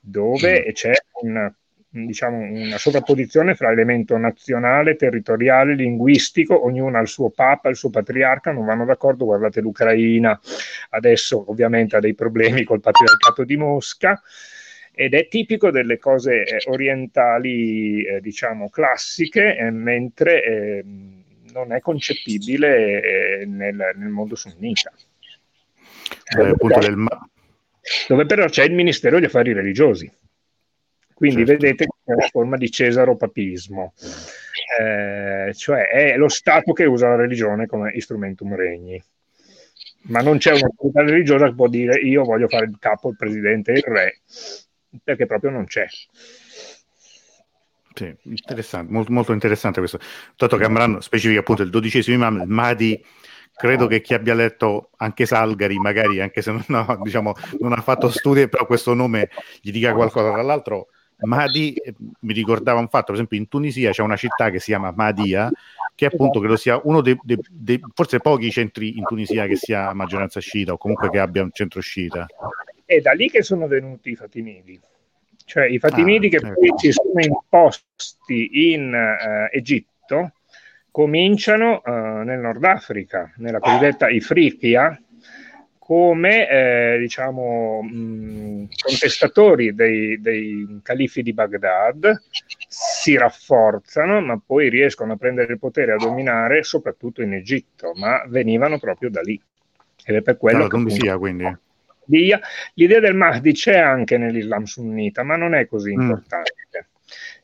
dove mm. c'è una, diciamo, una sovrapposizione fra elemento nazionale, territoriale, linguistico, ognuno ha il suo papa, il suo patriarca, non vanno d'accordo, guardate l'Ucraina, adesso ovviamente ha dei problemi col patriarcato di Mosca, ed è tipico delle cose eh, orientali, eh, diciamo, classiche, eh, mentre eh, non è concepibile eh, nel, nel, mondo sunnita. Dove però, del... dove però c'è il Ministero degli Affari Religiosi. Quindi certo. vedete che è una forma di cesaropapismo, eh, cioè è lo Stato che usa la religione come instrumentum regni ma non c'è un'autorità religiosa che può dire io voglio fare il capo, il presidente il re perché proprio non c'è. Sì, interessante, molto, molto interessante questo. Tanto che Amran specifica appunto il dodicesimo imam, il Mahdi, credo che chi abbia letto anche Salgari, magari anche se non, no, diciamo, non ha fatto studi, però questo nome gli dica qualcosa. Tra l'altro, Mahdi eh, mi ricordava un fatto, per esempio in Tunisia c'è una città che si chiama Mahdia, che appunto credo sia uno dei, dei, dei forse pochi centri in Tunisia che sia maggioranza sciita o comunque che abbia un centro sciita è da lì che sono venuti i Fatimidi. Cioè i Fatimidi ah, che ecco. poi si sono imposti in uh, Egitto cominciano uh, nel Nord Africa, nella cosiddetta Ifriqia, come eh, diciamo, mh, contestatori dei, dei califi di Baghdad, si rafforzano, ma poi riescono a prendere il potere a dominare soprattutto in Egitto, ma venivano proprio da lì. Ed è per quello allora, che... Sia, quindi Mahdiya. L'idea del Mahdi c'è anche nell'Islam sunnita, ma non è così mm. importante.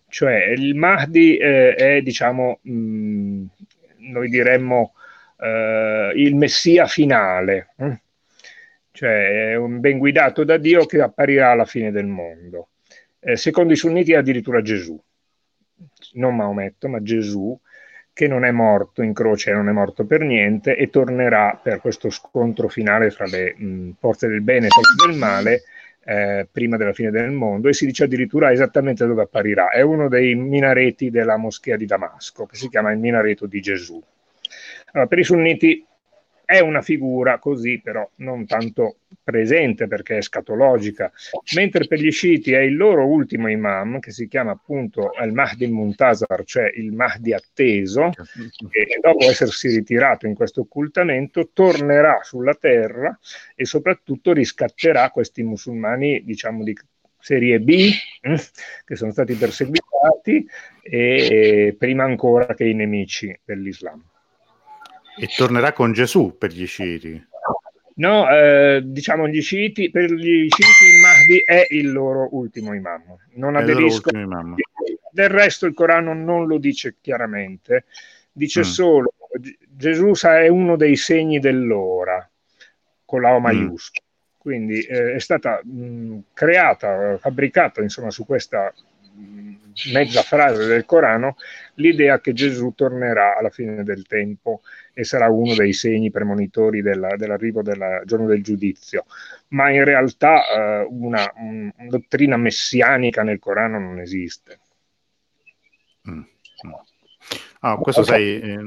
Cioè, il Mahdi eh, è, diciamo, mh, mm, noi diremmo, eh, il messia finale, hm? cioè è un ben guidato da Dio che apparirà alla fine del mondo. Eh, secondo i sunniti è addirittura Gesù, non Maometto, ma Gesù, che non è morto in croce, non è morto per niente e tornerà per questo scontro finale fra le mh, forze del bene e forze del male eh, prima della fine del mondo e si dice addirittura esattamente dove apparirà. È uno dei minareti della moschea di Damasco che si chiama il minareto di Gesù. Allora, per i sunniti è una figura così però non tanto presente perché è scatologica, mentre per gli sciiti è il loro ultimo imam che si chiama appunto al-Mahdi Muntazar, cioè il Mahdi atteso, che dopo essersi ritirato in questo occultamento tornerà sulla terra e soprattutto riscatterà questi musulmani diciamo di serie B, mm, che sono stati perseguitati, e prima ancora che i nemici dell'Islam. E tornerà con Gesù per gli sciiti. No, eh, diciamo gli sciiti, per gli sciiti il Mahdi è il loro ultimo imam. Non aderiscono. Imam. Del resto il Corano non lo dice chiaramente, dice mm. solo Gesù è uno dei segni dell'ora, con la O mm. maiuscola. Mm. Quindi eh, è stata mh, creata, fabbricata insomma su questa mh, mezza frase del Corano l'idea che Gesù tornerà alla fine del tempo e sarà uno dei segni premonitori della, dell'arrivo del giorno del giudizio. Ma in realtà eh, una, una, dottrina messianica nel Corano non esiste. Mm. Ah, questo sai, eh,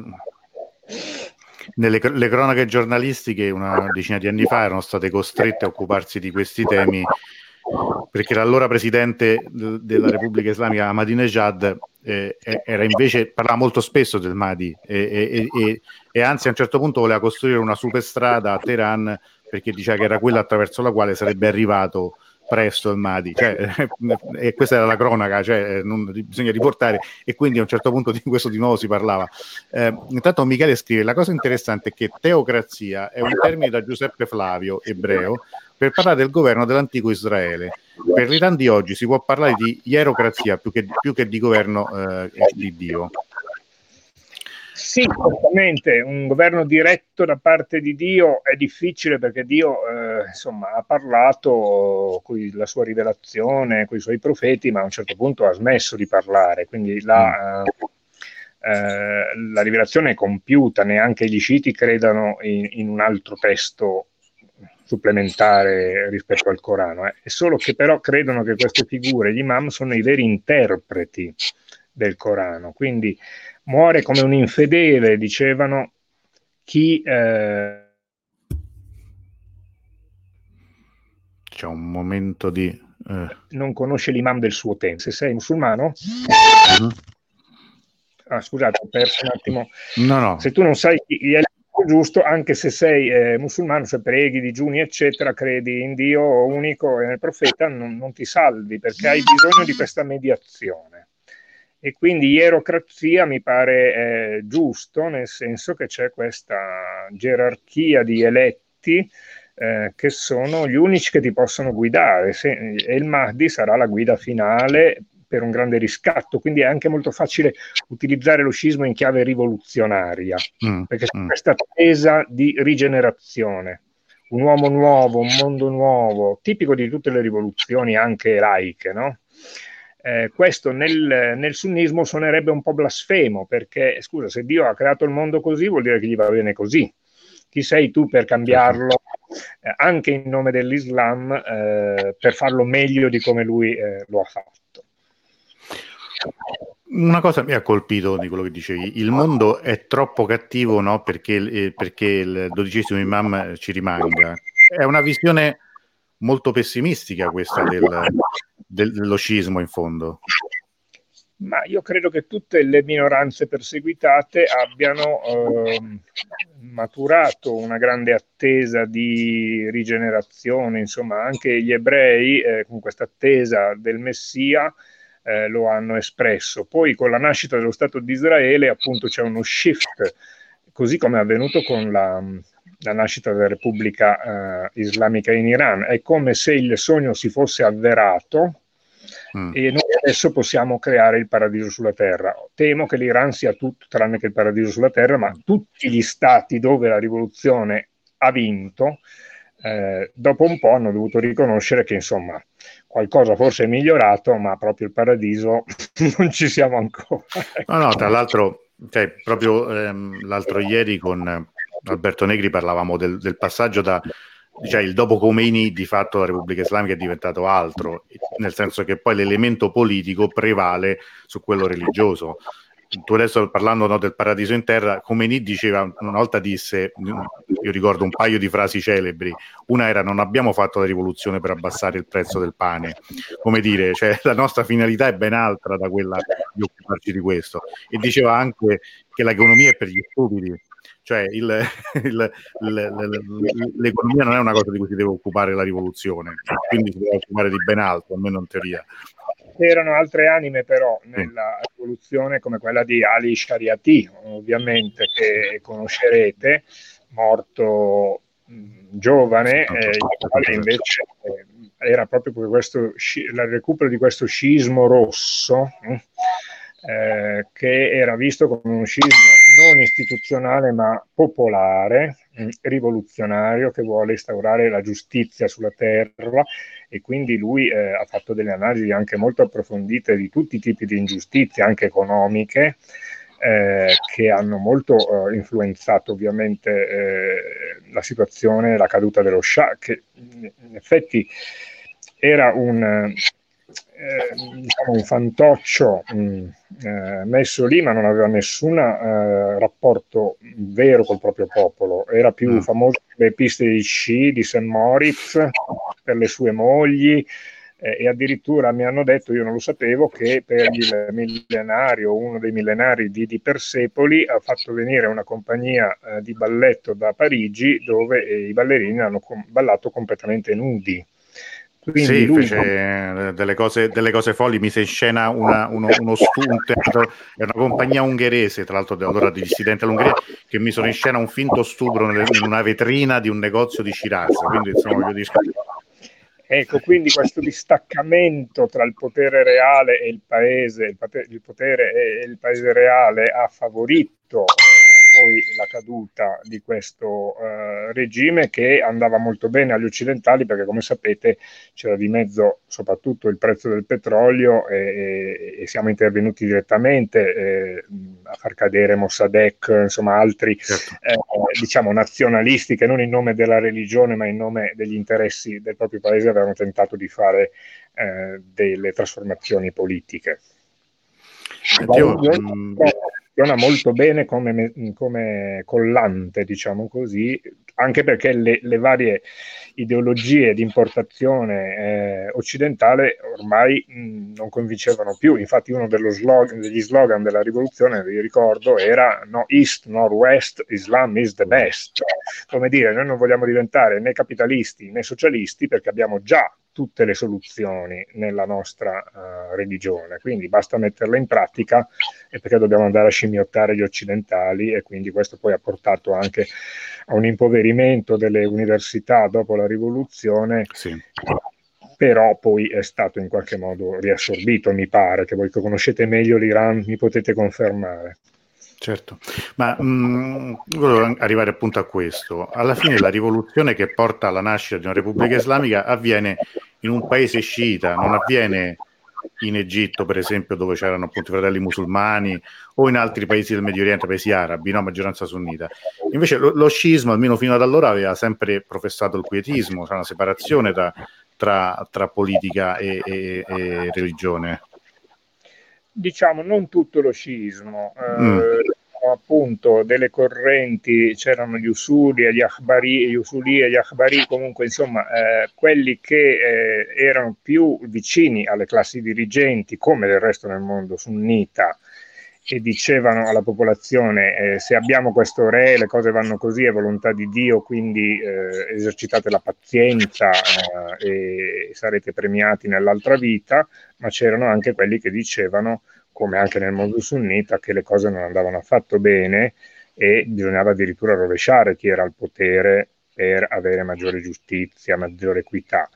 nelle le cronache giornalistiche una decina di anni fa erano state costrette a occuparsi di questi temi perché l'allora presidente de- della Repubblica Islamica Ahmadinejad eh, era invece parlava molto spesso del Mahdi e, e, e, e, anzi a un certo punto voleva costruire una superstrada a Teheran perché diceva che era quella attraverso la quale sarebbe arrivato presto il Madi, cioè, (laughs) e questa era la cronaca, cioè, non, bisogna riportare e quindi a un certo punto di questo di nuovo si parlava. Eh, intanto Michele scrive, la cosa interessante è che teocrazia è un termine da Giuseppe Flavio, ebreo, per parlare del governo dell'antico Israele. Per l'Iran di oggi si può parlare di ierocrazia più che, più che di governo eh, di Dio. Sì, certamente un governo diretto da parte di Dio è difficile perché Dio eh, insomma, ha parlato con la sua rivelazione, con i suoi profeti, ma a un certo punto ha smesso di parlare, quindi la, eh, eh, la rivelazione è compiuta, neanche gli sciiti credano in, in un altro testo supplementare rispetto al Corano, eh. è solo che però credono che queste figure, gli imam, sono i veri interpreti del Corano, quindi muore come un infedele, dicevano chi... Eh... C'è un momento di... Eh... Non conosce l'imam del suo tempo. Se sei musulmano... Uh-huh. Ah, scusate, ho perso un attimo. No, no. Se tu non sai chi è giusto, anche se sei eh, musulmano, se preghi, digiuni, eccetera, credi in Dio unico e nel profeta, non, non ti salvi perché hai bisogno di questa mediazione. E quindi ierocrazia mi pare eh, giusto, nel senso che c'è questa gerarchia di eletti eh, che sono gli unici che ti possono guidare. Se, e il Mahdi sarà la guida finale per un grande riscatto, quindi è anche molto facile utilizzare lo scismo in chiave rivoluzionaria, mm, perché c'è mm. questa attesa di rigenerazione, un uomo nuovo, un mondo nuovo, tipico di tutte le rivoluzioni anche laiche, no? Eh, questo nel, nel, sunnismo suonerebbe un po' blasfemo perché, scusa, se Dio ha creato il mondo così vuol dire che gli va bene così. Chi sei tu per cambiarlo eh, anche in nome dell'Islam eh, per farlo meglio di come lui eh, lo ha fatto? Una cosa mi ha colpito di quello che dicevi, il mondo è troppo cattivo no? perché, eh, perché il dodicesimo imam ci rimanga. È una visione molto pessimistica questa del, del, dello scismo in fondo. Ma io credo che tutte le minoranze perseguitate abbiano eh, maturato una grande attesa di rigenerazione, insomma anche gli ebrei eh, con questa attesa del Messia eh, lo hanno espresso. Poi con la nascita dello Stato di Israele appunto c'è uno shift, così come è avvenuto con la, la nascita della Repubblica eh, Islamica in Iran. È come se il sogno si fosse avverato mm. e noi adesso possiamo creare il paradiso sulla terra. Temo che l'Iran sia tutto tranne che il paradiso sulla terra, ma tutti gli stati dove la rivoluzione ha vinto, eh, dopo un po' hanno dovuto riconoscere che insomma qualcosa forse è migliorato, ma proprio il paradiso (laughs) non ci siamo ancora. No, no, tra l'altro, cioè, proprio ehm, l'altro ieri con Alberto Negri parlavamo del, del passaggio da cioè il dopo Khomeini di fatto la Repubblica Islamica è diventato altro, nel senso che poi l'elemento politico prevale su quello religioso. Tu adesso parlando no, del paradiso in terra, Khomeini diceva, una volta disse, io ricordo un paio di frasi celebri, una era non abbiamo fatto la rivoluzione per abbassare il prezzo del pane, come dire, cioè, la nostra finalità è ben altra da quella di occuparci di questo. E diceva anche che l'economia è per gli stupidi, cioè il, il, il, l'economia non è una cosa di cui si deve occupare la rivoluzione, quindi si deve occupare di ben altro, almeno in teoria. C'erano altre anime però nella rivoluzione come quella di Ali Shariati, ovviamente che conoscerete, morto giovane, eh, invece eh, era proprio questo, il recupero di questo scismo rosso eh, che era visto come un scismo non istituzionale ma popolare, rivoluzionario che vuole instaurare la giustizia sulla terra. E quindi lui eh, ha fatto delle analisi anche molto approfondite di tutti i tipi di ingiustizie, anche economiche, eh, che hanno molto eh, influenzato ovviamente eh, la situazione, la caduta dello Shah, che in effetti era un, eh, diciamo un fantoccio mh, mm, eh, messo lì, ma non aveva nessun eh, rapporto vero col proprio popolo. Era più mm. famoso per le piste di sci di St. Moritz, per le sue mogli, eh, e addirittura mi hanno detto, io non lo sapevo, che per il millenario, uno dei millenari di, di Persepoli, ha fatto venire una compagnia eh, di balletto da Parigi dove i ballerini hanno com- ballato completamente nudi. Quindi sì, lui... fece delle cose, delle cose folli, mise in scena una, uno, uno stunt, è una compagnia ungherese, tra l'altro allora di dissidente all'Ungheria, che misero in scena un finto stupro in una vetrina di un negozio di Shiraz, quindi insomma io dico Ecco, quindi questo distaccamento tra il potere reale e il paese, il potere e il paese reale ha favorito poi la caduta di questo eh, regime che andava molto bene agli occidentali perché come sapete c'era di mezzo soprattutto il prezzo del petrolio e, e siamo intervenuti direttamente eh, a far cadere Mossadegh, insomma altri certo. eh, diciamo nazionalisti che non in nome della religione ma in nome degli interessi del proprio paese avevano tentato di fare eh, delle trasformazioni politiche. Io, mm, funziona molto bene come, come, collante, diciamo così, anche perché le, le varie ideologie di importazione eh, occidentale ormai mh, non convincevano più. Infatti uno slogan, degli slogan della rivoluzione, vi ricordo, era no East, no West, Islam is the best. Cioè, come dire, noi non vogliamo diventare né capitalisti né socialisti perché abbiamo già tutte le soluzioni nella nostra uh, religione, quindi basta metterle in pratica e perché dobbiamo andare a scimmiottare gli occidentali e quindi questo poi ha portato anche a un impoverimento delle università dopo la rivoluzione. Sì. Però poi è stato in qualche modo riassorbito, mi pare, che voi che conoscete meglio l'Iran mi potete confermare. Certo, ma mh, mm, volevo arrivare appunto a questo. Alla fine la rivoluzione che porta alla nascita di una Repubblica Islamica avviene in un paese sciita, non avviene in Egitto, per esempio, dove c'erano appunto i fratelli musulmani, o in altri paesi del Medio Oriente, paesi arabi, no? maggioranza sunnita. Invece lo, lo, scismo, almeno fino ad allora, aveva sempre professato il quietismo, cioè una separazione da, tra, tra, politica e, e, e religione diciamo non tutto lo scismo, eh, mm. appunto delle correnti, c'erano gli usuli gli akhbari, gli usuli e gli akhbari, comunque insomma eh, quelli che eh, erano più vicini alle classi dirigenti, come del resto nel mondo sunnita, e dicevano alla popolazione eh, se abbiamo questo re le cose vanno così è volontà di Dio quindi eh, esercitate la pazienza eh, e sarete premiati nell'altra vita ma c'erano anche quelli che dicevano come anche nel mondo sunnita che le cose non andavano affatto bene e bisognava addirittura rovesciare chi era al potere per avere maggiore giustizia, maggiore equità.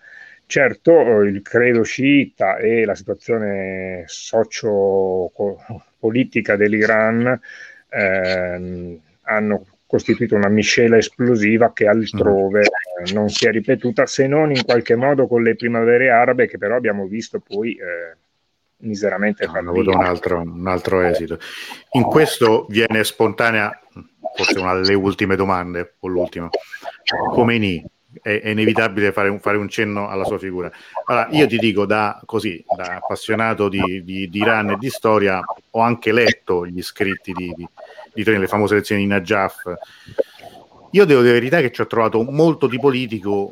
Certo, il credo sciita e la situazione socio-politica dell'Iran ehm, hanno costituito una miscela esplosiva che altrove eh, non si è ripetuta, se non in qualche modo con le primavere arabe, che però abbiamo visto poi eh, miseramente hanno avuto un altro, un altro esito. In questo viene spontanea, forse una delle ultime domande, o l'ultima. Khomeini, è, è inevitabile fare un, fare un, cenno alla sua figura. Allora, io ti dico, da, così, da appassionato di, di, di, Iran e di storia, ho anche letto gli scritti di, di, di le famose lezioni di Najaf. Io devo dire la verità che ci ho trovato molto di politico,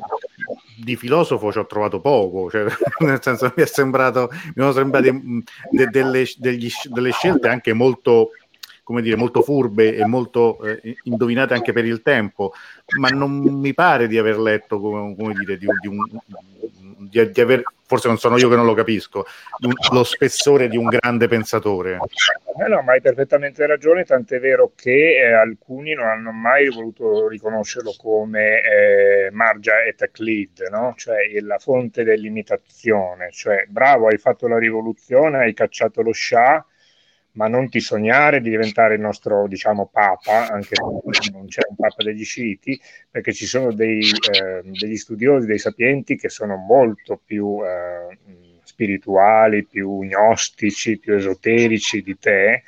di filosofo ci ho trovato poco, cioè, (laughs) nel senso mi è sembrato, mi sono sembrate de, delle, degli, delle scelte anche molto come dire, molto furbe e molto eh, indovinate anche per il tempo, ma non mi pare di aver letto, come, come dire, di, di, un, di, di aver forse non sono io che non lo capisco, lo spessore di un grande pensatore. Eh no, ma hai perfettamente ragione, tant'è vero che eh, alcuni non hanno mai voluto riconoscerlo come eh, Margia et Taqlid, no? cioè la fonte dell'imitazione, cioè bravo, hai fatto la rivoluzione, hai cacciato lo Shah, ma non ti sognare di diventare il nostro, diciamo, papa, anche se non c'è un papa degli sciiti, perché ci sono dei, eh, degli studiosi, dei sapienti che sono molto più eh, spirituali, più gnostici, più esoterici di te,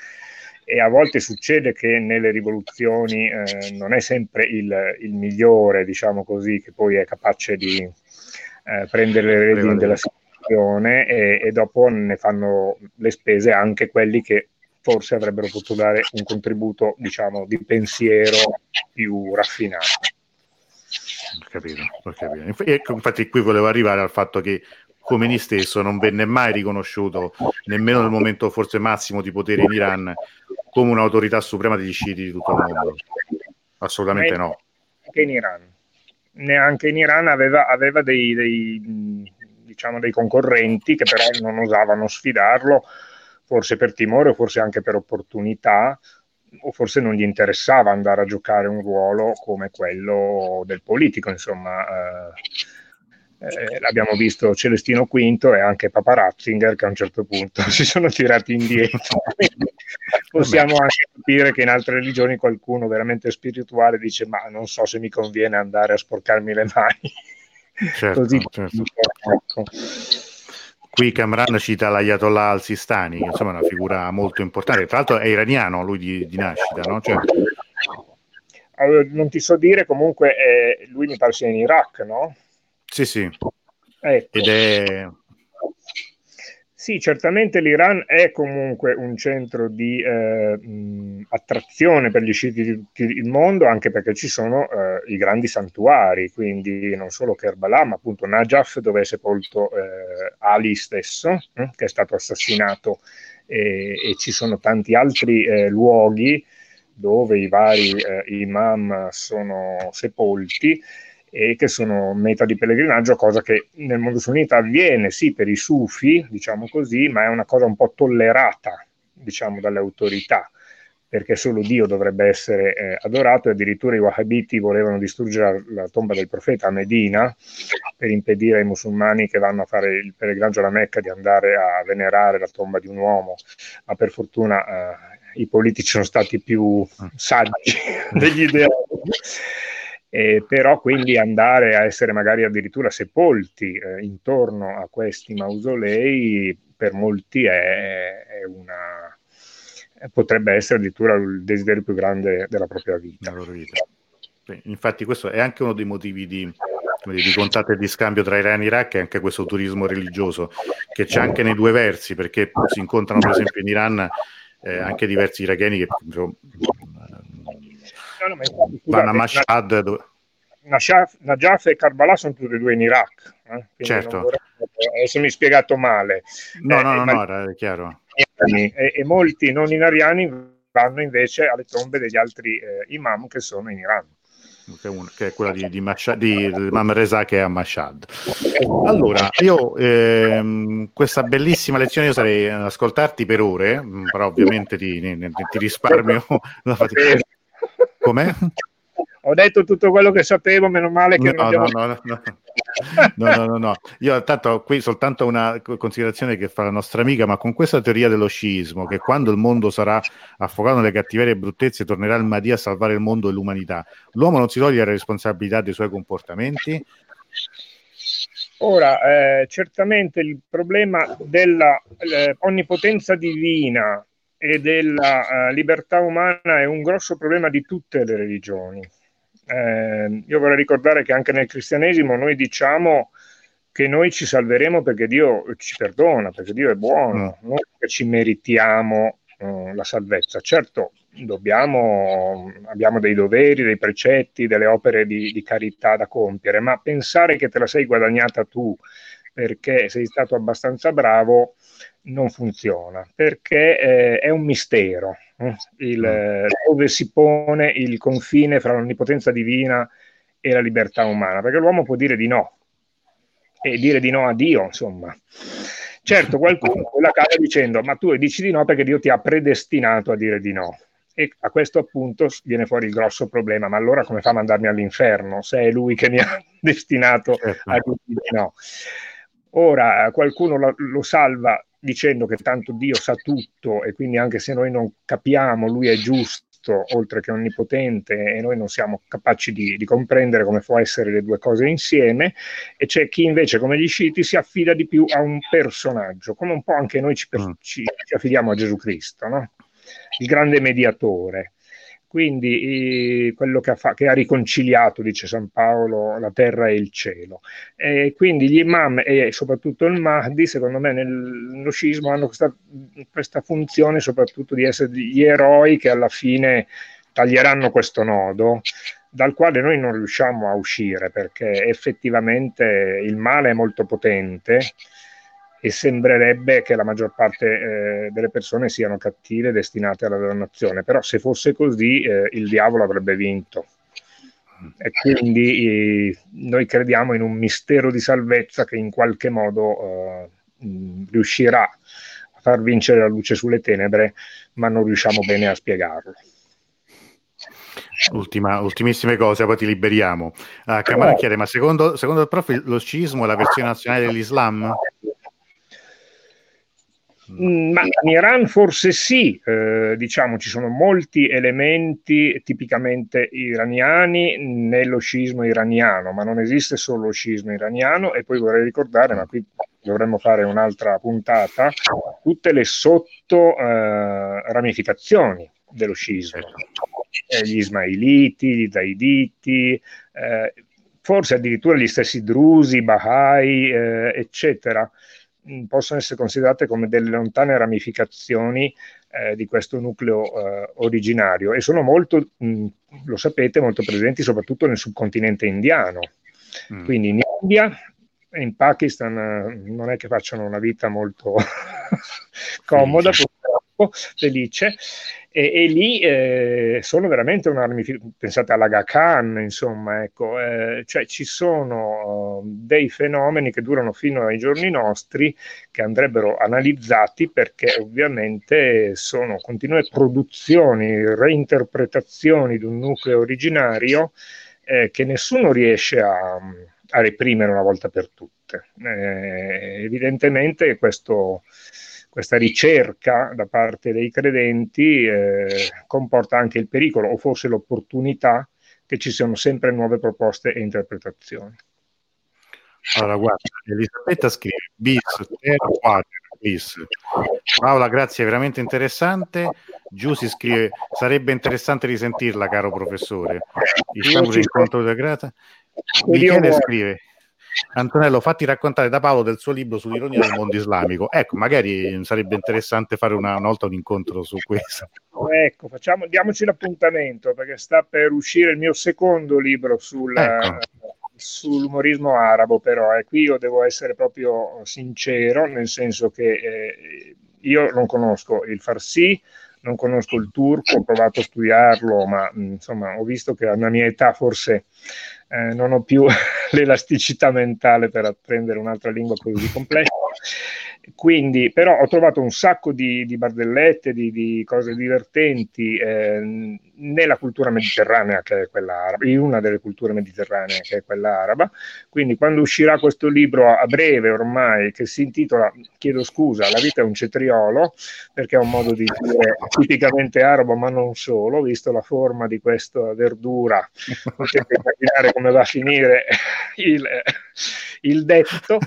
e a volte succede che nelle rivoluzioni eh, non è sempre il, il, migliore, diciamo così, che poi è capace di eh, prendere le redini della situazione e, e, dopo ne fanno le spese anche quelli che forse avrebbero potuto dare un contributo, diciamo, di pensiero più raffinato. Ho capito, ho capito. Ecco, infatti qui volevo arrivare al fatto che Khomeini stesso non venne mai riconosciuto, nemmeno nel momento forse massimo di potere in Iran, come un'autorità suprema degli sciiti di tutto il mondo. Assolutamente no. Anche in Iran. Neanche in Iran aveva, aveva dei, dei, diciamo, dei concorrenti che però non osavano sfidarlo forse per timore o forse anche per opportunità, o forse non gli interessava andare a giocare un ruolo come quello del politico, insomma. Eh, eh, l'abbiamo visto Celestino V e anche Papa Ratzinger che a un certo punto (laughs) si sono tirati indietro. (laughs) Possiamo anche capire che in altre religioni qualcuno veramente spirituale dice ma non so se mi conviene andare a sporcarmi le mani. Certo, Così, certo. Ecco. Qui Kamran cita l'Ayatollah al-Sistani, che insomma è una figura molto importante. Tra l'altro è iraniano lui di, di nascita, no? Cioè... Allora, non ti so dire, comunque eh, lui mi pare sia in Iraq, no? Sì, sì. Ecco. Ed è sì, certamente l'Iran è comunque un centro di eh, attrazione per gli sciiti il mondo, anche perché ci sono eh, i grandi santuari, quindi non solo Kerbalà, ma appunto Najaf, dove è sepolto eh, Ali stesso, eh, che è stato assassinato, e, e ci sono tanti altri eh, luoghi dove i vari eh, imam sono sepolti e che sono meta di pellegrinaggio, cosa che nel mondo sunnita avviene sì per i sufi, diciamo così, ma è una cosa un po' tollerata, diciamo, dalle autorità, perché solo Dio dovrebbe essere eh, adorato e addirittura i wahhabiti volevano distruggere la, la, tomba del profeta a Medina per impedire ai musulmani che vanno a fare il pellegrinaggio alla Mecca di andare a venerare la tomba di un uomo, ma per fortuna eh, i politici sono stati più saggi (laughs) degli ideali eh, però quindi andare a essere magari addirittura sepolti eh, intorno a questi mausolei per molti è, è una, potrebbe essere addirittura il desiderio più grande della propria vita. vita. Sì, infatti questo è anche uno dei motivi di, di contatto e di scambio tra Iran e Iraq, è anche questo turismo religioso, che c'è anche nei due versi, perché si incontrano per esempio in Iran eh, anche diversi iracheni che insomma, no, no, vanno a Mashhad. Najaf e Karbala sono tutti e due in Iraq. Eh? Certo. Vorrei, adesso mi spiegato male. No, eh, no, no, no, era chiaro. E, e, molti non inariani vanno invece alle tombe degli altri eh, imam che sono in Iran. Che, un, che è quella di, di, Mashad, di, di Imam Reza che è a Mashhad. Allora, io ehm, questa bellissima lezione io sarei ad ascoltarti per ore, mm, però ovviamente ti, ti risparmio la (laughs) fatica. Com'è? ho detto tutto quello che sapevo, meno male che no, non abbiamo... no, no, no. no, no, no, no. Io tanto qui soltanto una considerazione che fa la nostra amica, ma con questa teoria dello sciismo, che quando il mondo sarà affogato nelle cattiverie e bruttezze, tornerà il Mahdi a salvare il mondo e l'umanità, l'uomo non si toglie la responsabilità dei suoi comportamenti? Ora, eh, certamente il problema della eh, onnipotenza divina e della uh, libertà umana è un grosso problema di tutte le religioni eh, io vorrei ricordare che anche nel cristianesimo noi diciamo che noi ci salveremo perché Dio ci perdona, perché Dio è buono, non perché ci meritiamo uh, la salvezza. Certo, dobbiamo, abbiamo dei doveri, dei precetti, delle opere di, di carità da compiere, ma pensare che te la sei guadagnata tu perché sei stato abbastanza bravo non funziona perché eh, è un mistero eh? il, mm. dove si pone il confine fra l'onnipotenza divina e la libertà umana, perché l'uomo può dire di no e dire di no a Dio, insomma. Certo, qualcuno la cava dicendo ma tu dici di no perché Dio ti ha predestinato a dire di no. E a questo appunto viene fuori il grosso problema, ma allora come fa a mandarmi all'inferno se è lui che mi ha (laughs) destinato certo. a dire di no? Ora qualcuno lo, lo salva dicendo che tanto Dio sa tutto e quindi anche se noi non capiamo, lui è giusto oltre che onnipotente e noi non siamo capaci di, di, comprendere come può essere le due cose insieme e c'è chi invece come gli sciiti si affida di più a un personaggio come un po' anche noi ci, mm. ci, ci affidiamo a Gesù Cristo no? il grande mediatore quindi quello che ha, fa- che ha, riconciliato, dice San Paolo, la terra e il cielo. E quindi gli imam e soprattutto il Mahdi, secondo me nello scismo hanno questa, questa funzione soprattutto di essere gli eroi che alla fine taglieranno questo nodo dal quale noi non riusciamo a uscire perché effettivamente il male è molto potente e sembrerebbe che la maggior parte eh, delle persone siano cattive destinate alla dannazione, però se fosse così eh, il diavolo avrebbe vinto. E quindi eh, noi crediamo in un mistero di salvezza che in qualche modo eh, riuscirà a far vincere la luce sulle tenebre, ma non riusciamo bene a spiegarlo. Ultima, ultimissime cose, poi ti liberiamo. Uh, Camara chiede: Ma secondo, secondo il prof, lo sciismo è la versione nazionale dell'Islam? Mm, ma in Iran forse sì, eh, diciamo ci sono molti elementi tipicamente iraniani nello scismo iraniano, ma non esiste solo lo scismo iraniano. E poi vorrei ricordare, ma qui dovremmo fare un'altra puntata, tutte le sotto eh, ramificazioni dello scismo, eh, gli ismailiti, gli zaiditi, eh, forse addirittura gli stessi drusi, bahai, eh, eccetera possono essere considerate come delle lontane ramificazioni eh, di questo nucleo eh, originario e sono molto, mh, lo sapete, molto presenti soprattutto nel subcontinente indiano. Mm. Quindi in India e in Pakistan eh, non è che facciano una vita molto (laughs) comoda, purtroppo, felice, e, e lì eh, sono veramente un'armi, pensate all'Aga Khan, insomma, ecco, eh, cioè ci sono dei fenomeni che durano fino ai giorni nostri che andrebbero analizzati perché ovviamente sono continue produzioni, reinterpretazioni di un nucleo originario eh, che nessuno riesce a, a, reprimere una volta per tutte. Eh, evidentemente questo questa ricerca da parte dei credenti eh, comporta anche il pericolo o forse l'opportunità che ci siano sempre nuove proposte e interpretazioni. Allora, guarda, Elisabetta scrive bis, ter, quater, bis. Paola, grazie, è veramente interessante. Giussi scrive, sarebbe interessante risentirla, caro professore. Diciamo l'incontro della grata. Michele scrive, Antonello, fatti raccontare da Paolo del suo libro sull'ironia del mondo islamico. Ecco, magari sarebbe interessante fare una, una volta un incontro su questo. Ecco, facciamo, diamoci l'appuntamento perché sta per uscire il mio secondo libro sul, ecco. sull'umorismo arabo, però e eh, qui io devo essere proprio sincero, nel senso che eh, io non conosco il farsi, non conosco il turco, ho provato a studiarlo, ma insomma ho visto che alla mia età forse eh, non ho più (laughs) l'elasticità mentale per apprendere un'altra lingua così complessa. Quindi, però ho trovato un sacco di, di barzellette, di, di, cose divertenti eh, nella cultura mediterranea, che è quella araba, in una delle culture mediterranee, che è quella araba. Quindi, quando uscirà questo libro a breve ormai, che si intitola, chiedo scusa, La vita è un cetriolo, perché è un modo di dire tipicamente arabo, ma non solo, visto la forma di questa verdura, potete immaginare come va a finire il, il detto.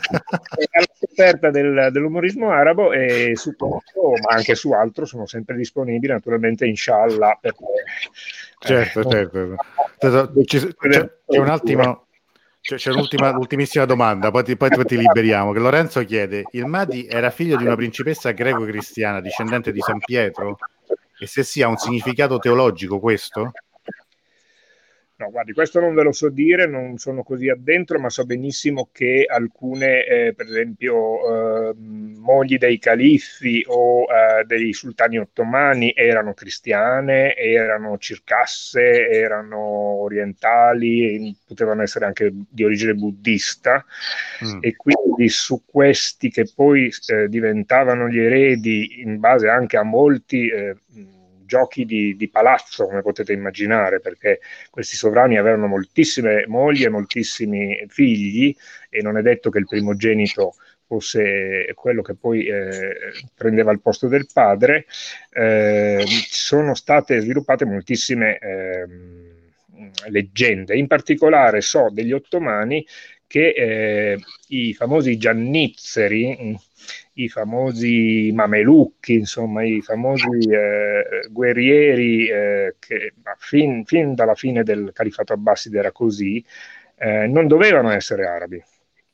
alla scoperta del, dell'umorismo arabo e su questo, ma anche su altro, sono sempre disponibili, naturalmente, inshallah. Eh, certo. certo. C'è, c'è, un attimo. C'è, un'ultima, l'ultimissima domanda, poi ti, poi ti, liberiamo. Che Lorenzo chiede: Il Mahdi era figlio di una principessa greco-cristiana, discendente di San Pietro? E se sì, ha un significato teologico questo? No, guardi, questo non ve lo so dire, non sono così addentro, ma so benissimo che alcune, eh, per esempio, eh, mogli dei califfi o eh, dei sultani ottomani erano cristiane, erano circasse, erano orientali, potevano essere anche di origine buddista mm. e quindi su questi che poi eh, diventavano gli eredi in base anche a molti eh, giochi di, di, palazzo, come potete immaginare, perché questi sovrani avevano moltissime mogli e moltissimi figli e non è detto che il primogenito fosse quello che poi eh, prendeva il posto del padre, eh, sono state sviluppate moltissime eh, leggende. In particolare so degli ottomani che eh, i famosi giannizzeri, i famosi mamelucchi, insomma, i famosi eh, guerrieri eh, che fin, fin, dalla fine del califato Abbaside era così, eh, non dovevano essere arabi.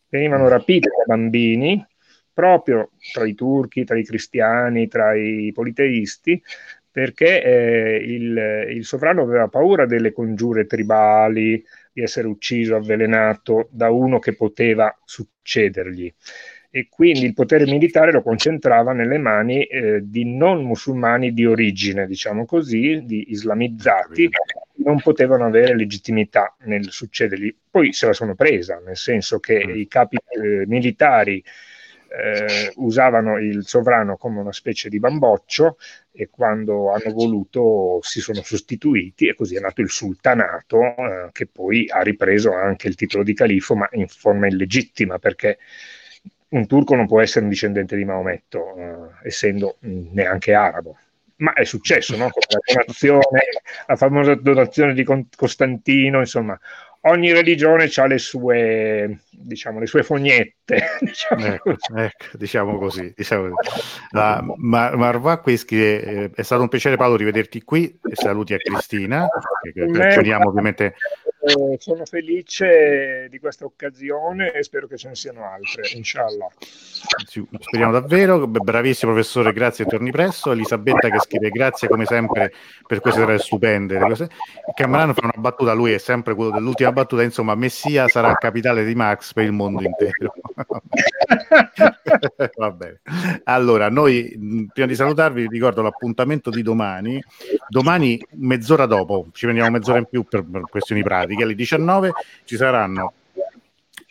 Venivano rapiti da bambini, proprio tra i turchi, tra i cristiani, tra i politeisti, perché eh, il, il sovrano aveva paura delle congiure tribali, di essere ucciso, avvelenato da uno che poteva succedergli e quindi il potere militare lo concentrava nelle mani eh, di non musulmani di origine, diciamo così, di islamizzati, non potevano avere legittimità nel succedergli. Poi se la sono presa, nel senso che mm. i capi eh, militari eh, usavano il sovrano come una specie di bamboccio e quando hanno voluto si sono sostituiti e così è nato il sultanato eh, che poi ha ripreso anche il titolo di califo ma in forma illegittima perché un turco non può essere un discendente di Maometto, eh, essendo neanche arabo. Ma è successo, no? Con la (laughs) donazione, la famosa donazione di Costantino, insomma, ogni religione ha le sue, diciamo, le sue fognette. (laughs) Diciamo, ecco, ecco, diciamo così. Diciamo così. La, Mar- Marva qui scrive, eh, è stato un piacere Paolo rivederti qui saluti a Cristina, che, che ovviamente eh, sono felice di questa occasione e spero che ce ne siano altre, inshallah. Speriamo davvero. Bravissimo professore, grazie, torni presto. Elisabetta che scrive grazie come sempre per queste tre stupende. Camerano fa una battuta, lui è sempre quello dell'ultima battuta, insomma, Messia sarà capitale di Max per il mondo intero. (laughs) Va bene. Allora, noi prima di salutarvi ricordo l'appuntamento di domani. Domani, mezz'ora dopo, ci prendiamo mezz'ora in più per questioni pratiche che alle 19 ci saranno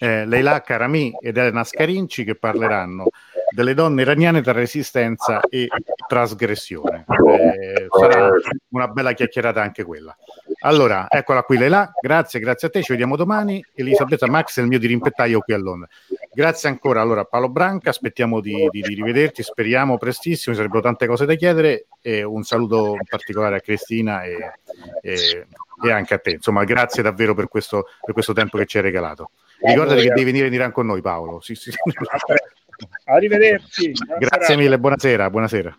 eh, Leila Karami ed Elena Scarinci che parleranno delle donne iraniane tra resistenza e trasgressione. Eh, sarà una bella chiacchierata anche quella. Allora, eccola qui Leila, grazie, grazie a te, ci vediamo domani. Elisabetta Max è il mio dirimpettaio qui a Londra. Grazie ancora allora Paolo Branca, aspettiamo di, di, di rivederti, speriamo prestissimo, ci sarebbero tante cose da chiedere e un saluto in particolare a Cristina e, e, e anche a te. Insomma, grazie davvero per questo, per questo tempo che ci hai regalato. Ricordati che devi venire in Iran con noi Paolo. Sì, sì. Arrivederci. Grazie mille, buonasera, buonasera.